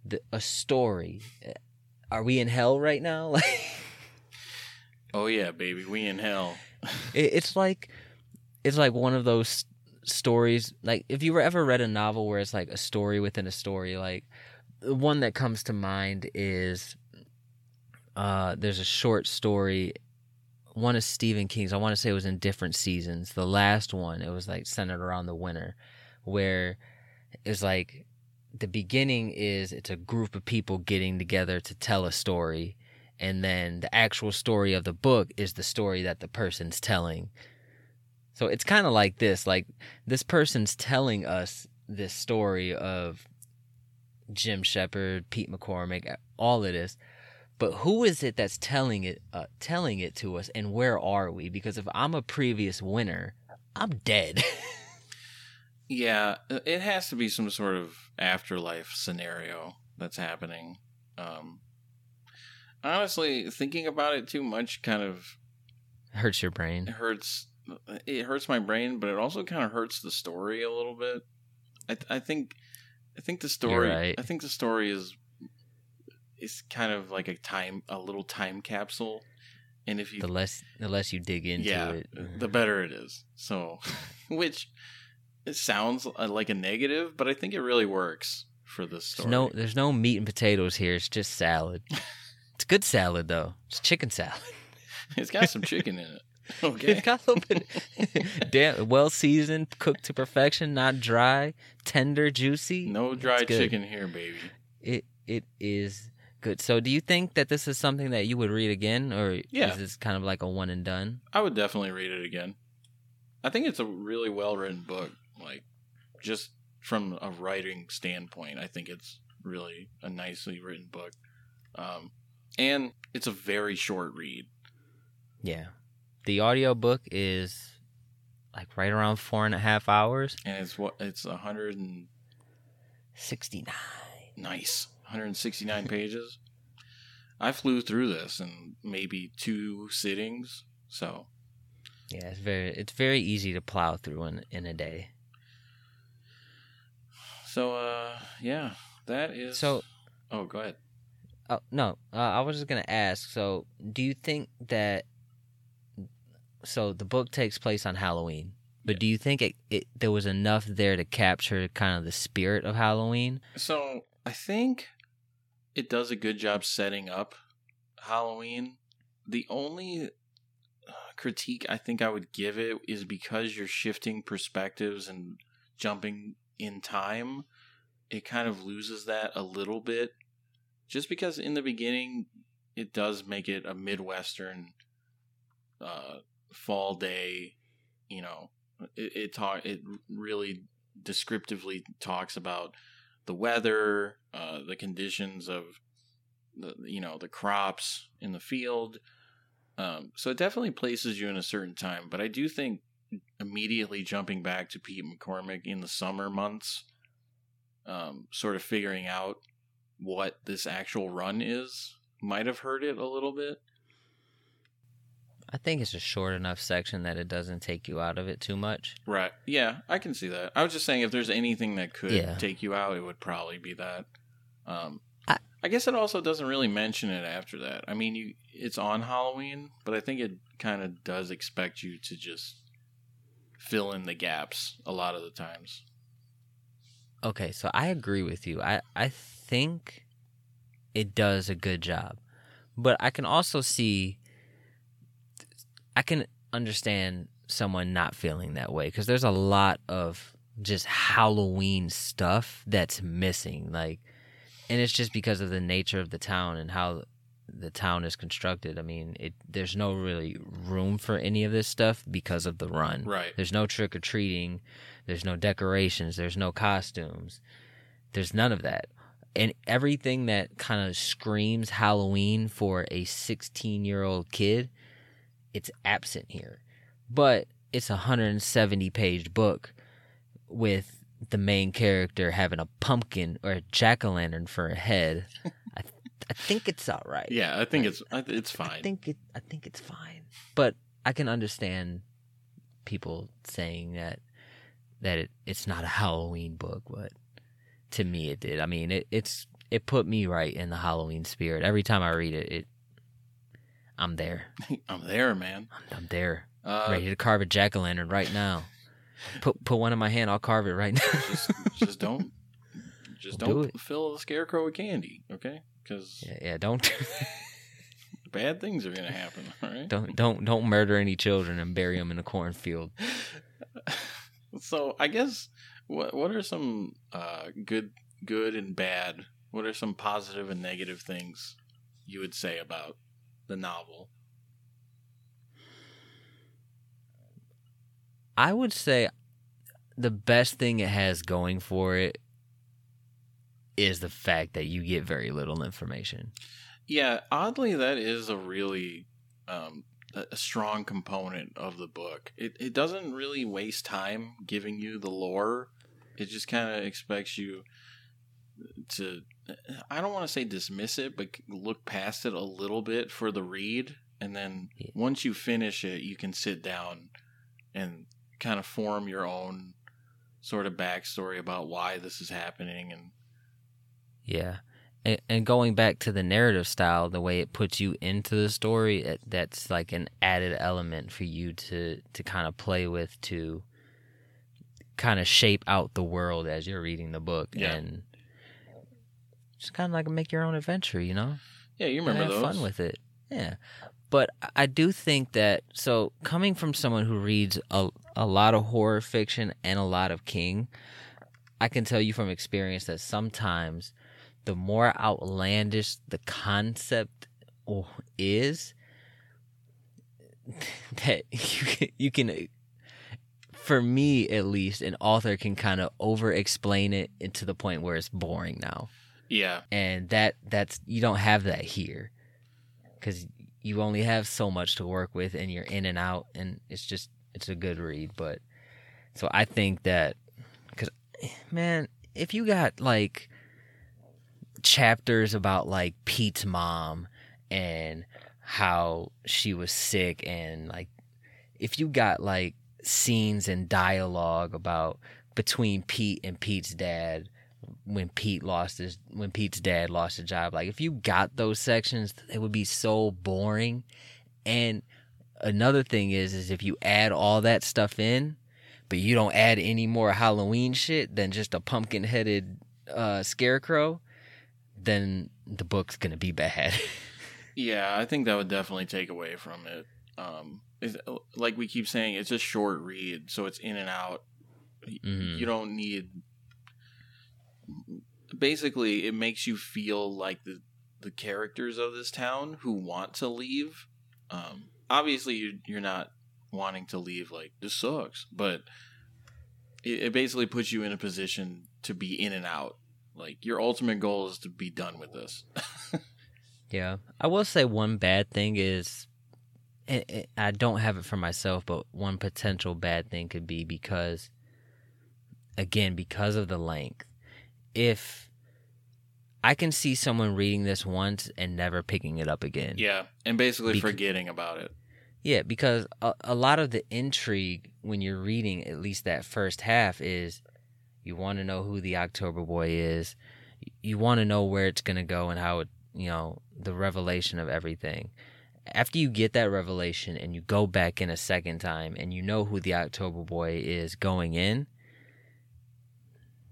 the, a story? Are we in hell right now? Like, Oh yeah, baby, we in hell. it, it's like, it's like one of those stories. Like, if you were ever read a novel where it's like a story within a story, like the one that comes to mind is, uh, there's a short story one of Stephen King's. I want to say it was in different seasons. The last one, it was like centered around the winter, where it's like the beginning is it's a group of people getting together to tell a story, and then the actual story of the book is the story that the person's telling. So it's kind of like this: like this person's telling us this story of Jim Shepard, Pete McCormick, all of this but who is it that's telling it uh, telling it to us and where are we because if i'm a previous winner i'm dead Yeah, it has to be some sort of afterlife scenario that's happening. Um, honestly, thinking about it too much kind of hurts your brain It hurts. It hurts my brain, but it also kind of hurts the story a little bit. I, I think, I think the story. right. I think the story is is kind of like a time, a little time capsule. And if you the less the less you dig into yeah, it the better it is. So, which it sounds uh, like a negative, but I think it really works for this there's story. no there's no meat and potatoes here it's just salad it's good salad though it's chicken salad it's got some chicken in it. Okay. it's got a little bit damn well seasoned cooked to perfection not dry tender juicy No dry chicken here, baby. it it is good so do you think that this is something that you would read again or Yeah. is this kind of like a one and done I would definitely read it again. I think it's a really well written book. Like, just from a writing standpoint, I think it's really a nicely written book. Um, and it's a very short read. Yeah. The audiobook is like right around four and a half hours. And it's what it's a hundred and 69. nice, 169 pages. I flew through this in maybe two sittings. So Yeah, it's very it's very easy to plow through in in a day. So, uh, yeah, that is. So- oh, go ahead. Oh no, uh, I was just gonna ask. So, do you think that? So the book takes place on Halloween, but Yeah. do you think it, it there was enough there to capture kind of the spirit of Halloween? So, I think it does a good job setting up Halloween. The only uh, critique I think I would give it is because you're shifting perspectives and jumping in time, it kind of loses that a little bit. Just because in the beginning, it does make it a midwestern uh, fall day. You know, it it talk it really descriptively talks about the weather, uh, the conditions of the you know the crops in the field. Um, so it definitely places you in a certain time. But I do think immediately jumping back to Pete McCormick in the summer months, um, sort of figuring out what this actual run is, might have hurt it a little bit. I think it's a short enough section that it doesn't take you out of it too much. Right. Yeah, I can see that. I was just saying if there's anything that could Yeah. take you out, it would probably be that. Um, I- I guess it also doesn't really mention it after that. I mean, you it's on Halloween, but I think it kind of does expect you to just fill in the gaps a lot of the times. Okay, so I agree with you. I I think it does a good job. But I can also see I can understand someone not feeling that way cuz there's a lot of just Halloween stuff that's missing like and it's just because of the nature of the town and how the town is constructed. I mean, it there's no really room for any of this stuff because of the run. Right. There's no trick or treating. There's no decorations. There's no costumes. There's none of that. And everything that kind of screams Halloween for a 16 year old kid, it's absent here. But it's a 170 page book with the main character having a pumpkin or a jack o' lantern for a head. I, I think it's all right. Yeah, I think it's I th- it's fine. I think it. I think it's fine, but I can understand people saying that that it, it's not a Halloween book, but to me it did. I mean, it, it's it put me right in the Halloween spirit. Every time I read it, it I'm there. I'm there, man. I'm, I'm there, Uh, ready to carve a jack o' lantern right now. Put put one in my hand. I'll carve it right now. just just don't just We'll do don't fill the scarecrow with candy, okay? Because yeah, yeah. Don't bad things are gonna happen. All right. don't don't don't murder any children and bury them in a cornfield. so I guess what what are some uh, good good and bad? What are some positive and negative things you would say about the novel? I would say the best thing it has going for it is the fact that you get very little information. Yeah, oddly, that is a really um, a strong component of the book. It it doesn't really waste time giving you the lore. It just kind of expects you to. I don't want to say dismiss it, but look past it a little bit for the read, and then Yeah. once you finish it, you can sit down and kind of form your own sort of backstory about why this is happening and Yeah. And, and going back to the narrative style, the way it puts you into the story, it, that's like an added element for you to to kind of play with to kind of shape out the world as you're reading the book Yeah. and just kind of like make your own adventure, you know? yeah, you remember have those. fun with it. Yeah. But I- I do think that so coming from someone who reads a a lot of horror fiction and a lot of King, I can tell you from experience that sometimes the more outlandish the concept is that you can, you can for me at least an author can kind of over explain it to the point where it's boring now yeah, and that that's you don't have that here. Because you only have so much to work with and you're in and out and it's just it's a good read but so i think that because man if you got like chapters about like pete's mom and how she was sick and like if you got like scenes and dialogue about between pete and pete's dad when Pete lost his when Pete's dad lost his job. Like if you got those sections, it would be so boring. And another thing is is if you add all that stuff in, but you don't add any more Halloween shit than just a pumpkin headed uh, scarecrow, then the book's gonna be bad. Yeah, I think that would definitely take away from it. Um, like we keep saying, it's a short read, so it's in and out. Mhm. You don't need. Basically, it makes you feel like the the characters of this town who want to leave. Um, obviously, you, you're not wanting to leave like this sucks, but it, it basically puts you in a position to be in and out. Like your ultimate goal is to be done with this. Yeah, I will say one bad thing is, it, it, I don't have it for myself, but one potential bad thing could be because, again, because of the length. If I can see someone reading this once and never picking it up again. yeah, and basically Bec- forgetting about it. Yeah, because a, a lot of the intrigue when you're reading at least that first half is you want to know who the October Boy is. You want to know where it's going to go and how it, you know, the revelation of everything. After you get that revelation and you go back in a second time and you know who the October Boy is going in,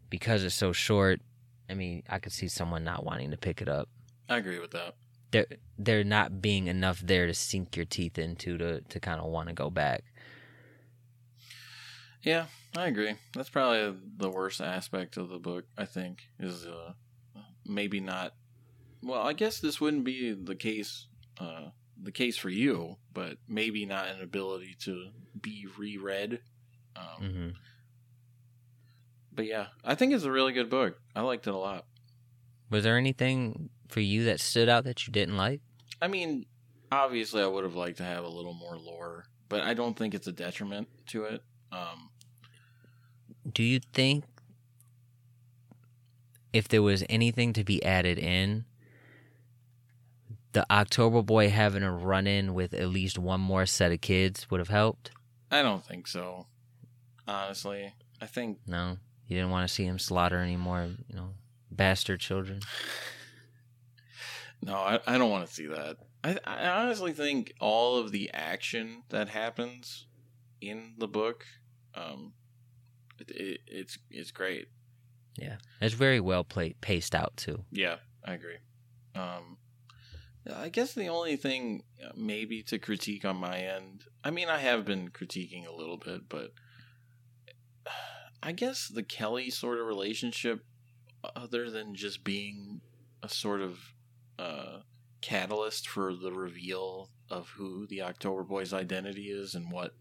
because it's so short, I mean, I could see someone not wanting to pick it up I agree with that. there there not being enough there to sink your teeth into to to kind of want to go back. Yeah, I agree. That's probably the worst aspect of the book. I think is uh, maybe not. Well, I guess this wouldn't be the case. Uh, the case for you, but maybe not an ability to be reread. Um, Mm-hmm. But yeah, I think it's a really good book. I liked it a lot. Was there anything for you that stood out that you didn't like? I mean, obviously, I would have liked to have a little more lore, but I don't think it's a detriment to it. Um, Do you think if there was anything to be added in, the October Boy having a run in with at least one more set of kids would have helped? I don't think so. Honestly, I think No, you didn't want to see him slaughter any more, you know, bastard children. No, I, I don't want to see that. I, I honestly think all of the action that happens in the book, um, it, it, it's it's great. Yeah, it's very well played, paced out too. Yeah, I agree. Um, I guess the only thing uh, maybe to critique on my end, I mean, I have been critiquing a little bit, but I guess the Kelly sort of relationship, other than just being a sort of uh, catalyst for the reveal of who the October Boy's identity is and what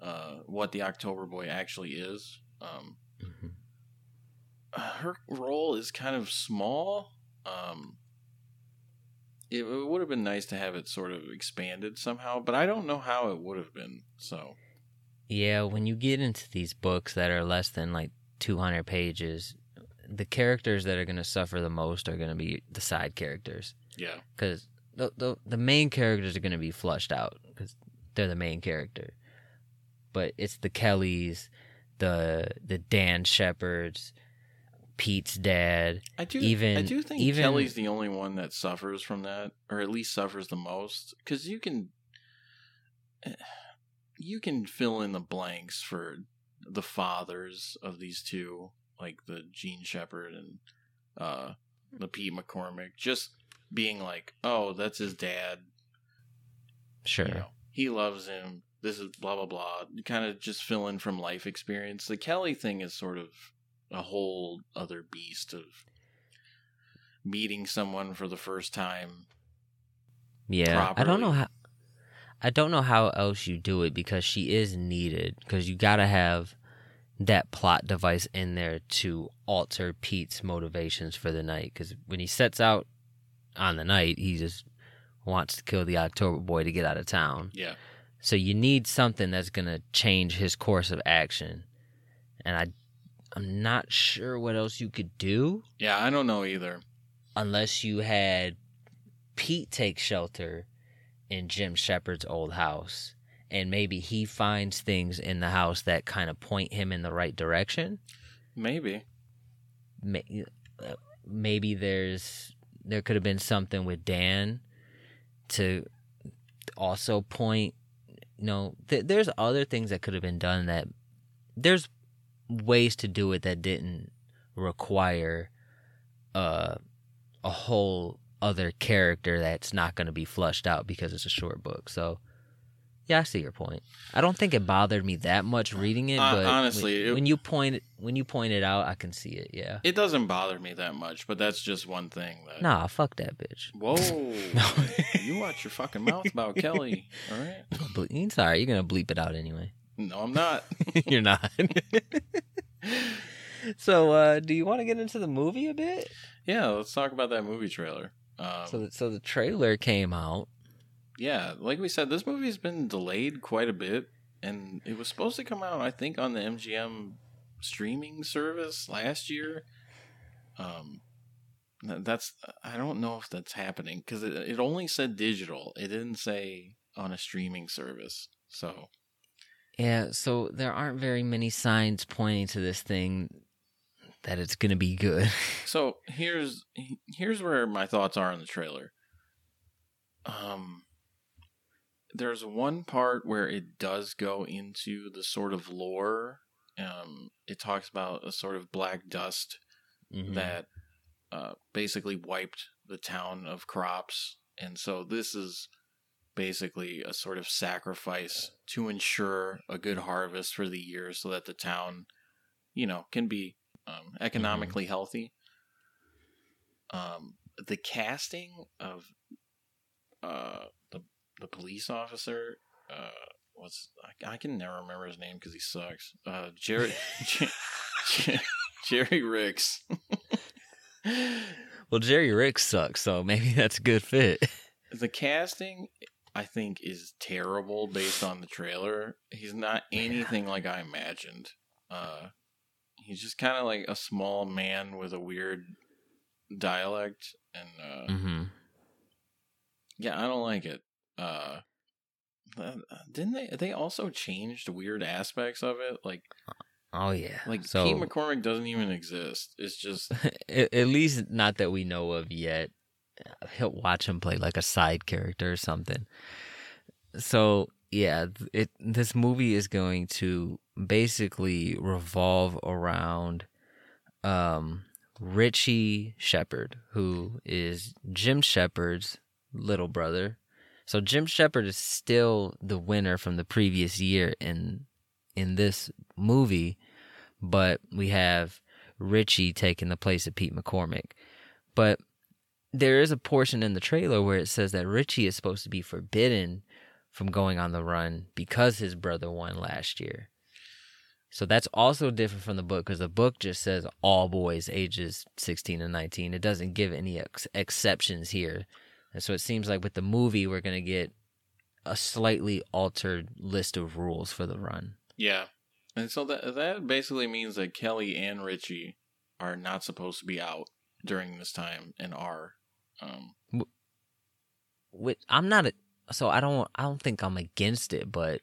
uh, what the October Boy actually is. Um, Mhm. her role is kind of small. Um, it, it would have been nice to have it sort of expanded somehow, but I don't know how it would have been. So Yeah, when you get into these books that are less than like 200 pages, the characters that are going to suffer the most are going to be the side characters yeah, because the, the the main characters are going to be flushed out because they're the main character. But it's the Kellys, the the Dan Shepards, Pete's dad. I do. Even- I do think even- Kelly's the only one that suffers from that, or at least suffers the most, because you can eh, you can fill in the blanks for the fathers of these two, like the Gene Shepard and uh, the Pete McCormick, just being like, "Oh, that's his dad. Sure. You know, he loves him. This is blah blah blah." Kind of just fill in from life experience. The Kelly thing is sort of a whole other beast of meeting someone for the first time. Yeah, I don't know how. I don't know how else you do it because she is needed because you got to have that plot device in there to alter Pete's motivations for the night. Because when he sets out on the night, he just wants to kill the October Boy to get out of town. Yeah, So you need something that's gonna change his course of action, and I, I'm not sure what else you could do yeah. I don't know either. unless you had Pete take shelter in Jim Shepard's old house. And maybe he finds things in the house that kind of point him in the right direction. Maybe. May- uh, Maybe there's there could have been something with Dan to also point. You know, th- there's other things that could have been done that there's ways to do it that didn't require uh, a whole other character that's not going to be flushed out because it's a short book. So Yeah, I see your point. I don't think it bothered me that much reading it, Uh, but honestly, when, it- when you point when you point it out, I can see it. Yeah. It doesn't bother me that much, but that's just one thing that. Nah, fuck that bitch. Whoa! You watch your fucking mouth about Kelly. All right? All right. You're gonna bleep it out anyway. No, I'm not. You're not. so, uh, do you want to get into the movie a bit? Yeah, let's talk about that movie trailer. Um, So, the, so the trailer came out. yeah, like we said, this movie's been delayed quite a bit, and it was supposed to come out, I think, on the MGM streaming service last year. Um, that's I don't know if that's happening because it, it only said digital. It didn't say on a streaming service. So Yeah. So there aren't very many signs pointing to this thing that it's gonna be good. So here's here's where my thoughts are on the trailer. Um there's one part where it does go into the sort of lore. Um it talks about a sort of black dust Mhm. that uh basically wiped the town of crops. And so this is basically a sort of sacrifice to ensure a good harvest for the year so that the town, you know, can be um, economically healthy. Um, the casting of uh, the the police officer uh, was I, I can never remember his name because he sucks. Uh, Jerry Jer- Jerry Ricks. Well, Jerry Ricks sucks, so maybe that's a good fit. the casting I think is terrible based on the trailer. He's not anything like I imagined. Uh he's just kind of like a small man with a weird dialect and uh hmm yeah, I don't like it. Uh didn't they they also changed weird aspects of it like Oh yeah. like so Pete McCormick doesn't even exist. It's just at least not that we know of yet. He'll watch him play like a side character or something. So yeah, it this movie is going to basically revolve around um Richie Shepard, who is Jim Shepard's little brother. So Jim Shepard is still the winner from the previous year in in this movie, but we have Richie taking the place of Pete McCormick. But there is a portion in the trailer where it says that Richie is supposed to be forbidden from going on the run because his brother won last year. So that's also different from the book because the book just says all boys ages 16 and 19. It doesn't give any ex- exceptions here. And so it seems like with the movie, we're going to get a slightly altered list of rules for the run. yeah. And so that that basically means that Kelly and Richie are not supposed to be out during this time and are um Which I'm not a, so I don't I don't think I'm against it, but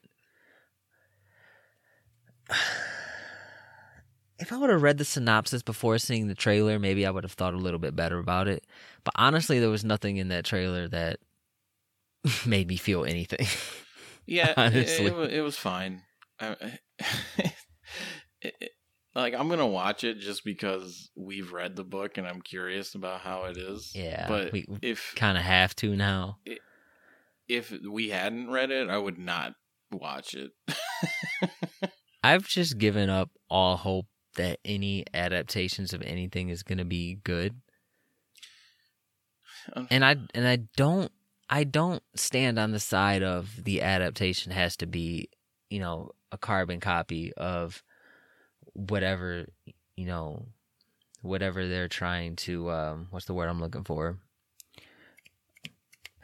if I would have read the synopsis before seeing the trailer, maybe I would have thought a little bit better about it. But honestly, there was nothing in that trailer that made me feel anything. Yeah, it- Honestly. it, it was fine. I, it, it- like I'm gonna watch it just because we've read the book and I'm curious about how it is. yeah, but we if kind of have to now. If we hadn't read it, I would not watch it. I've just given up all hope that any adaptations of anything is going to be good. And I and I don't I don't stand on the side of the adaptation has to be, you know, a carbon copy of whatever, you know, whatever they're trying to um what's the word I'm looking for?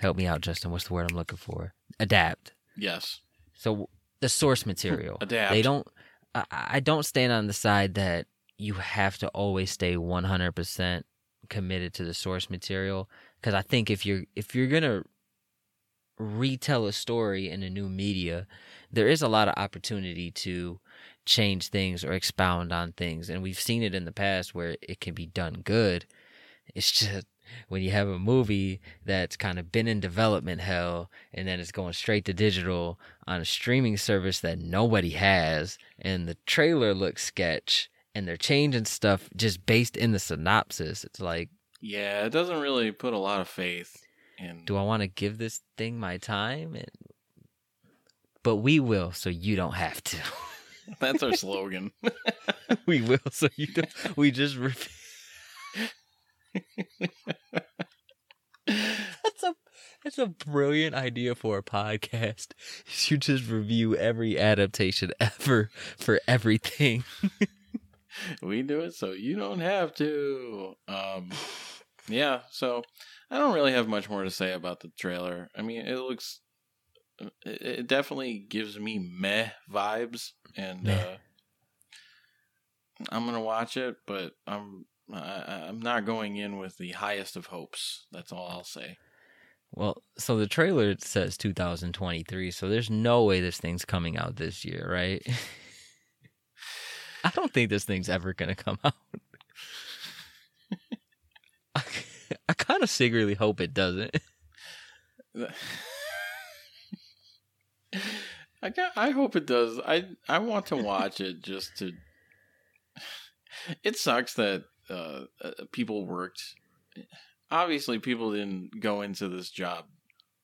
Help me out, Justin. What's the word I'm looking for? Adapt. yes, So the source material. Adapt. They don't. I, I don't stand on the side that you have to always stay one hundred percent committed to the source material because I think if you're if you're gonna retell a story in a new media, there is a lot of opportunity to change things or expound on things, and we've seen it in the past where it can be done good. It's just when you have a movie that's kind of been in development hell and then it's going straight to digital on a streaming service that nobody has and the trailer looks sketch and they're changing stuff just based in the synopsis it's like yeah, it doesn't really put a lot of faith in. do i want to give this thing my time and but we will, so you don't have to. That's our slogan. we will, so you don't. We just. Re- that's a that's a brilliant idea for a podcast. You just review every adaptation ever for everything. we do it so you don't have to. Um, yeah. So I don't really have much more to say about the trailer. I mean, it looks. It, it definitely gives me meh vibes, and uh, I'm gonna watch it, but I'm I, I'm not going in with the highest of hopes. That's all I'll say. Well, so the trailer says 2023, so there's no way this thing's coming out this year, right? I don't think this thing's ever gonna come out. I, I kind of secretly hope it doesn't. I got, I hope it does. I I want to watch it just to. It sucks that uh, uh, people worked. Obviously, people didn't go into this job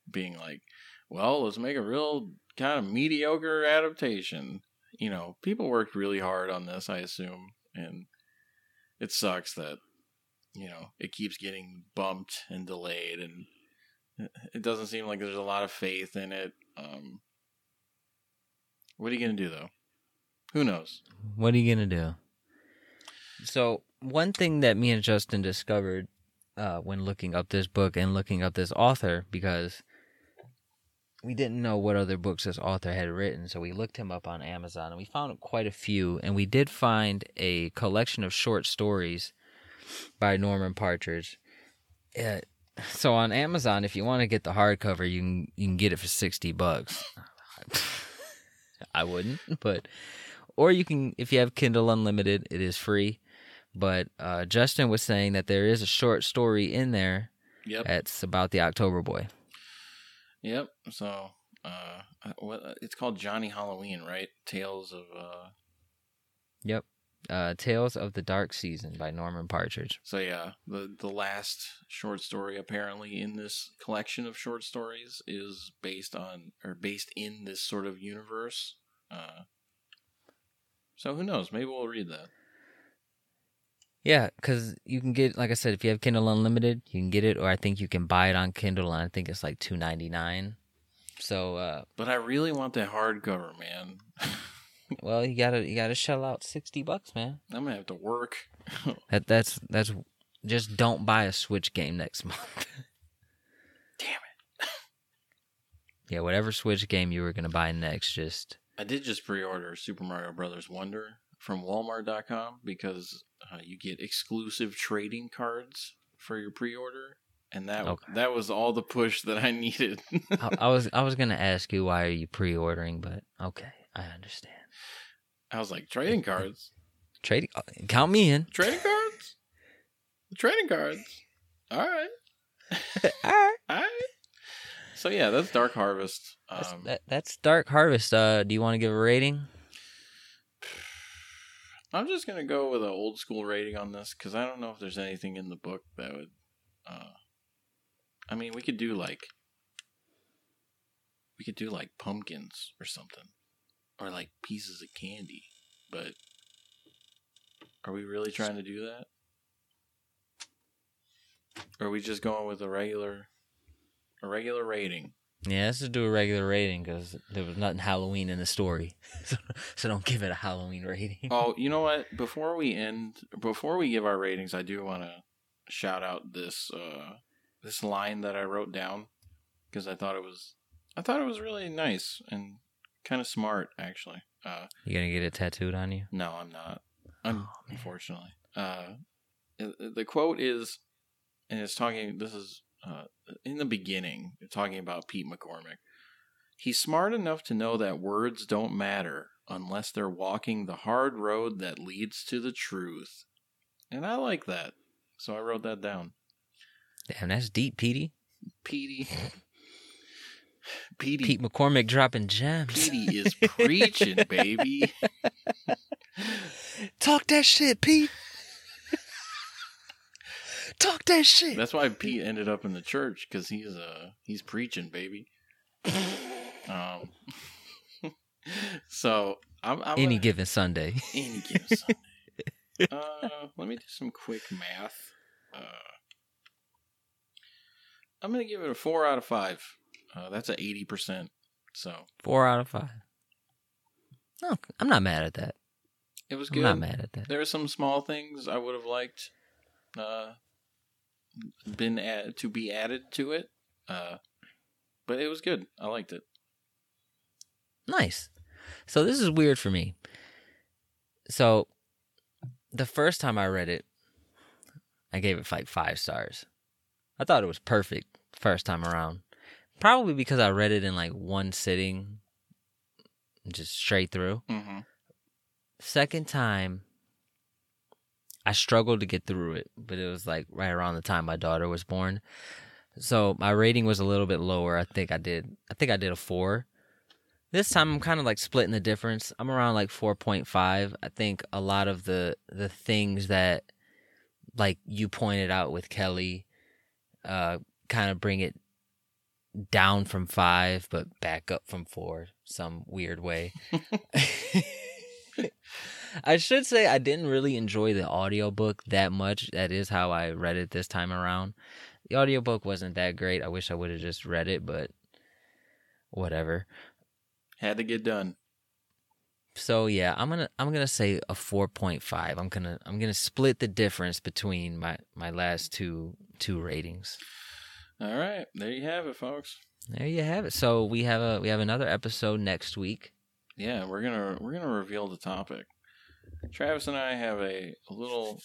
being like, "Well, let's make a real kind of mediocre adaptation." You know, people worked really hard on this. I assume, and it sucks that you know it keeps getting bumped and delayed, and it doesn't seem like there's a lot of faith in it. Um, what are you gonna do though? Who knows? What are you gonna do? So one thing that me and Justin discovered uh, when looking up this book and looking up this author, because we didn't know what other books this author had written, so we looked him up on Amazon and we found quite a few, and we did find a collection of short stories by Norman Partridge. Uh, so on Amazon, if you want to get the hardcover, you can you can get it for sixty bucks. I wouldn't, but or you can if you have Kindle Unlimited, it is free. But uh, Justin was saying that there is a short story in there Yep. that's about the October Boy. Yep. So, uh, what it's called Johnny Halloween, right? Tales of. uh Yep. Uh, Tales of the Dark Season by Norman Partridge. So yeah, the the last short story apparently in this collection of short stories is based on or based in this sort of universe. Uh, so who knows? Maybe we'll read that. Yeah, because you can get, like I said, if you have Kindle Unlimited, you can get it, or I think you can buy it on Kindle, and I think it's like two ninety nine. So, uh, But I really want that hardcover, man. well, you gotta you gotta shell out sixty bucks, man. I'm gonna have to work. That that's that's just don't buy a Switch game next month. Damn it! yeah, whatever Switch game you were gonna buy next, just I did just pre-order Super Mario Brothers Wonder from Walmart.com because uh, you get exclusive trading cards for your pre-order, and that Okay. that was all the push that I needed. I, I was I was gonna ask you why are you pre-ordering, but okay, I understand. I was like, trading cards, Trading, uh, count me in. trading cards, trading cards. All right, All right. all right. So yeah, that's Dark Harvest. That's, Um, that, that's Dark Harvest. Uh, do you want to give a rating? I'm just gonna go with an old school rating on this because I don't know if there's anything in the book that would. Uh, I mean, we could do like. We could do like pumpkins or something, or like pieces of candy, but are we really trying to do that? Or are we just going with a regular, a regular rating? Yeah, let's just do a regular rating because there was nothing Halloween in the story, so, so don't give it a Halloween rating. Oh, you know what? Before we end, before we give our ratings, I do want to shout out this uh, this line that I wrote down because I thought it was I thought it was really nice and kind of smart, actually. Uh, You gonna get it tattooed on you? no, I'm not. Oh, Un- man. unfortunately, uh, the quote is, and it's talking. This is uh, in the beginning, talking about Pete McCormick. He's smart enough to know that words don't matter unless they're walking the hard road that leads to the truth. And I like that. So I wrote that down. Damn, that's deep, Petey. Petey. Petey. Pete McCormick dropping gems. Petey is preaching, baby. Talk that shit, Pete. Talk that shit. That's why Pete ended up in the church because he's uh he's preaching, baby. Um, so I'm, I'm Any gonna- given Sunday. any given Sunday. uh, let me do some quick math. Uh, I'm gonna give it a four out of five. Uh, that's a eighty percent. So Four out of five. No, I'm not mad at that. it was good. I'm not mad at that. There are some small things I would have liked uh, been add, to be added to it, uh, but it was good. I liked it. Nice. So this is weird for me. So the first time I read it, I gave it like five stars. I thought it was perfect first time around. Probably because I read it in like one sitting, just straight through. Mm-hmm. Second time, I struggled to get through it, but it was like right around the time my daughter was born. So my rating was a little bit lower. I think I did. I think I did a four. This time I'm kind of like splitting the difference. I'm around like four point five. I think a lot of the the things that like you pointed out with Kelly, uh, kind of bring it down from five, but back up from four, some weird way. I should say I didn't really enjoy the audiobook that much. That is how I read it this time around. The audiobook wasn't that great. I wish I would have just read it, but whatever. Had to get done. So yeah, I'm gonna I'm gonna say a four point five. I'm gonna I'm gonna split the difference between my my last two two ratings. All right, there you have it, folks. There you have it. So we have a we have another episode next week. Yeah, we're gonna we're gonna reveal the topic. Travis and I have a, a little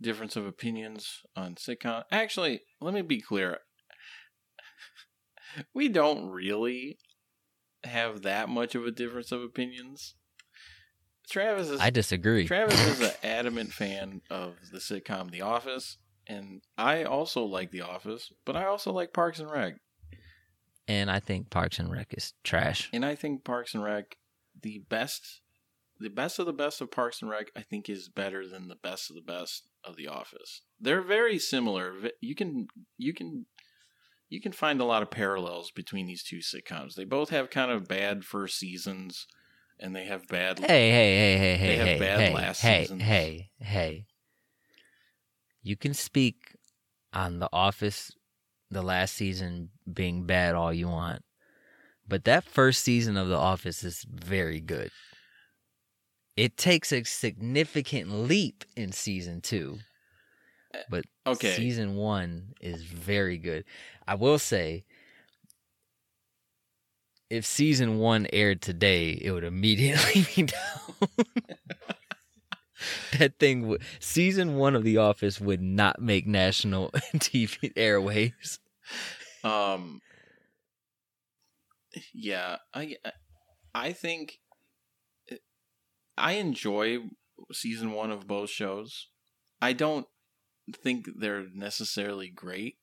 difference of opinions on sitcom. Actually, let me be clear. We don't really have that much of a difference of opinions. Travis is I disagree. Travis is an adamant fan of the sitcom The Office, and I also like The Office, but I also like Parks and Rec. and I think Parks and Rec is trash. And I think Parks and Rec, the best, the best of the best of Parks and Rec, I think is better than the best of the best of The Office. They're very similar. You can you can you can find a lot of parallels between these two sitcoms. They both have kind of bad first seasons, and they have bad. Hey, hey, hey, hey, hey, They have hey, bad hey, last hey, seasons. hey, hey. You can speak on The Office, the last season being bad all you want, but that first season of The Office is very good. It takes a significant leap in season two, but Okay, season one is very good. I will say, if season one aired today, it would immediately be down. that thing would season one of The Office would not make national TV airwaves. Um. Yeah, I I think I enjoy season one of both shows. I don't think they're necessarily great,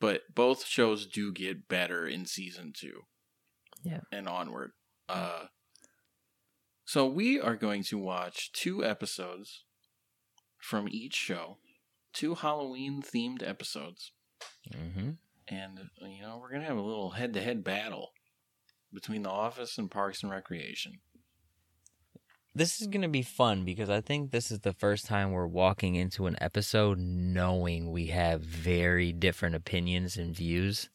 but both shows do get better in season two. Yeah. and onward. Uh. So we are going to watch two episodes from each show, two Halloween themed episodes Mm-hmm. and you know we're gonna have a little head-to-head battle between the office and parks and recreation This is gonna be fun because I think this is the first time we're walking into an episode knowing we have very different opinions and views.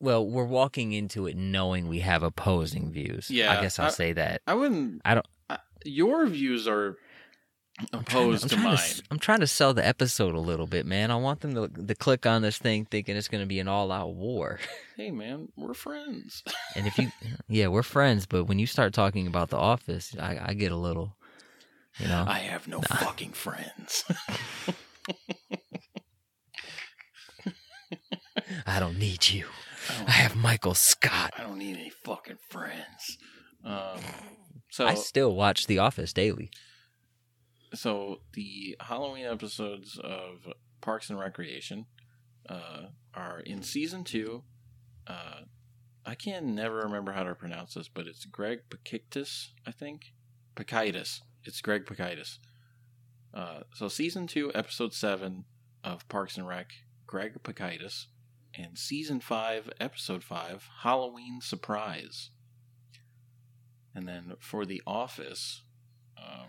Well, we're walking into it knowing we have opposing views. Yeah, I guess I'll I- say that. i wouldn't I don't- I, your views are I'm trying opposed to, I'm trying mine s- I'm trying to sell the episode a little bit, man. I want them to, to click on this thing thinking it's going to be an all-out war. hey man we're friends And if you, yeah, we're friends, but when you start talking about The Office, I, I get a little, you know. i have no fucking friends I don't need you. I I have Michael Scott. I don't need any fucking friends um so I still watch The Office daily. So the Halloween episodes of Parks and Recreation uh, are in season two. Uh, I can never remember how to pronounce this, but it's Greg Pakictus, I think. Pikitis. It's Greg Pikitis. Uh, so season two, episode seven of Parks and Rec, Greg Pikitis, and season five, episode five, Halloween Surprise. And then for The Office, um,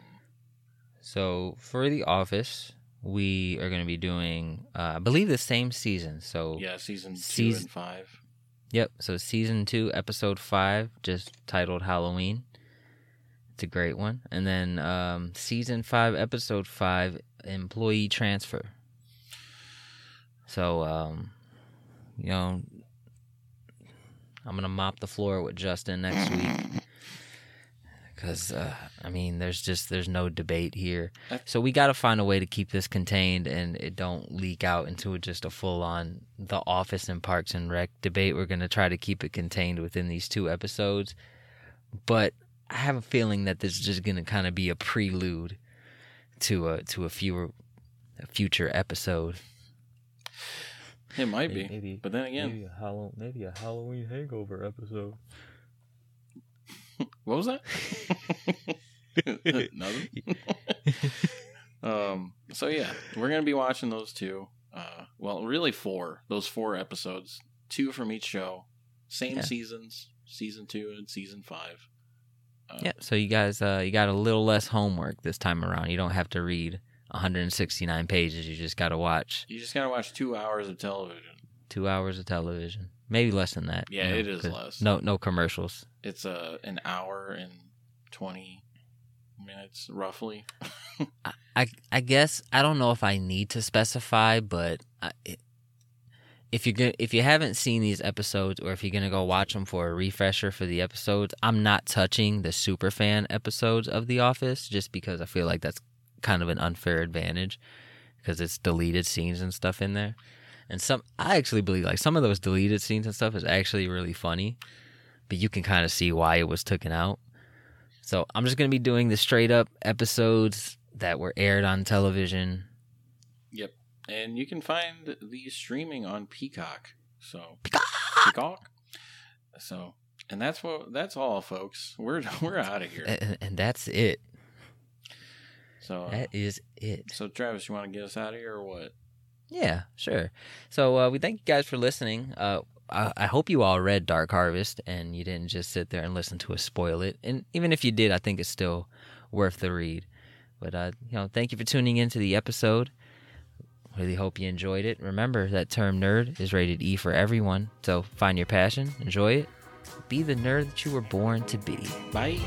So for The Office, we are going to be doing, uh, I believe, the same season. So yeah, season two Seas- and five. Yep. So season two, episode five, just titled Halloween. It's a great one. And then um, season five, episode five, employee transfer. So, um, you know, I'm gonna mop the floor with Justin next week because uh, I mean, there's just there's no debate here. So we got to find a way to keep this contained and it don't leak out into just a full on The Office and Parks and Rec debate. We're gonna try to keep it contained within these two episodes, but I have a feeling that this is just gonna kind of be a prelude to a to a fewer a future episode. It might be, Maybe- but then again, maybe a Halloween, maybe a Halloween hangover episode. what was that? Nothing. um. So yeah, we're gonna be watching those two. Uh, well, really four. Those four episodes, two from each show, same Yeah. seasons, season two and season five. Uh, Yeah, so you guys, uh, you got a little less homework this time around. You don't have to read 169 pages. You just got to watch You just gotta watch two hours of television. two hours of television, maybe less than that. Yeah, you know, it is less. No, no commercials. It's uh, an hour and twenty minutes roughly. I, I guess I don't know if I need to specify, but I, it, if you're gonna, if you haven't seen these episodes, or if you're gonna go watch them for a refresher for the episodes, I'm not touching the super fan episodes of The Office just because I feel like that's kind of an unfair advantage because it's deleted scenes and stuff in there. And some, I actually believe like some of those deleted scenes and stuff is actually really funny, but you can kind of see why it was taken out. So I'm just gonna be doing the straight up episodes that were aired on television. Yep. And you can find these streaming on Peacock. So Peacock! Peacock. So and that's what that's all folks. We're we're out of here. And, and that's it. So uh, That is it. so Travis, you want to get us out of here or what? Yeah, sure. So uh, we thank you guys for listening. Uh, I, I hope you all read Dark Harvest and you didn't just sit there and listen to us spoil it. And even if you did, I think it's still worth the read. But uh, you know, thank you for tuning into the episode. Really hope you enjoyed it. Remember that term nerd is rated E for everyone. So find your passion, enjoy it, be the nerd that you were born to be. Bye.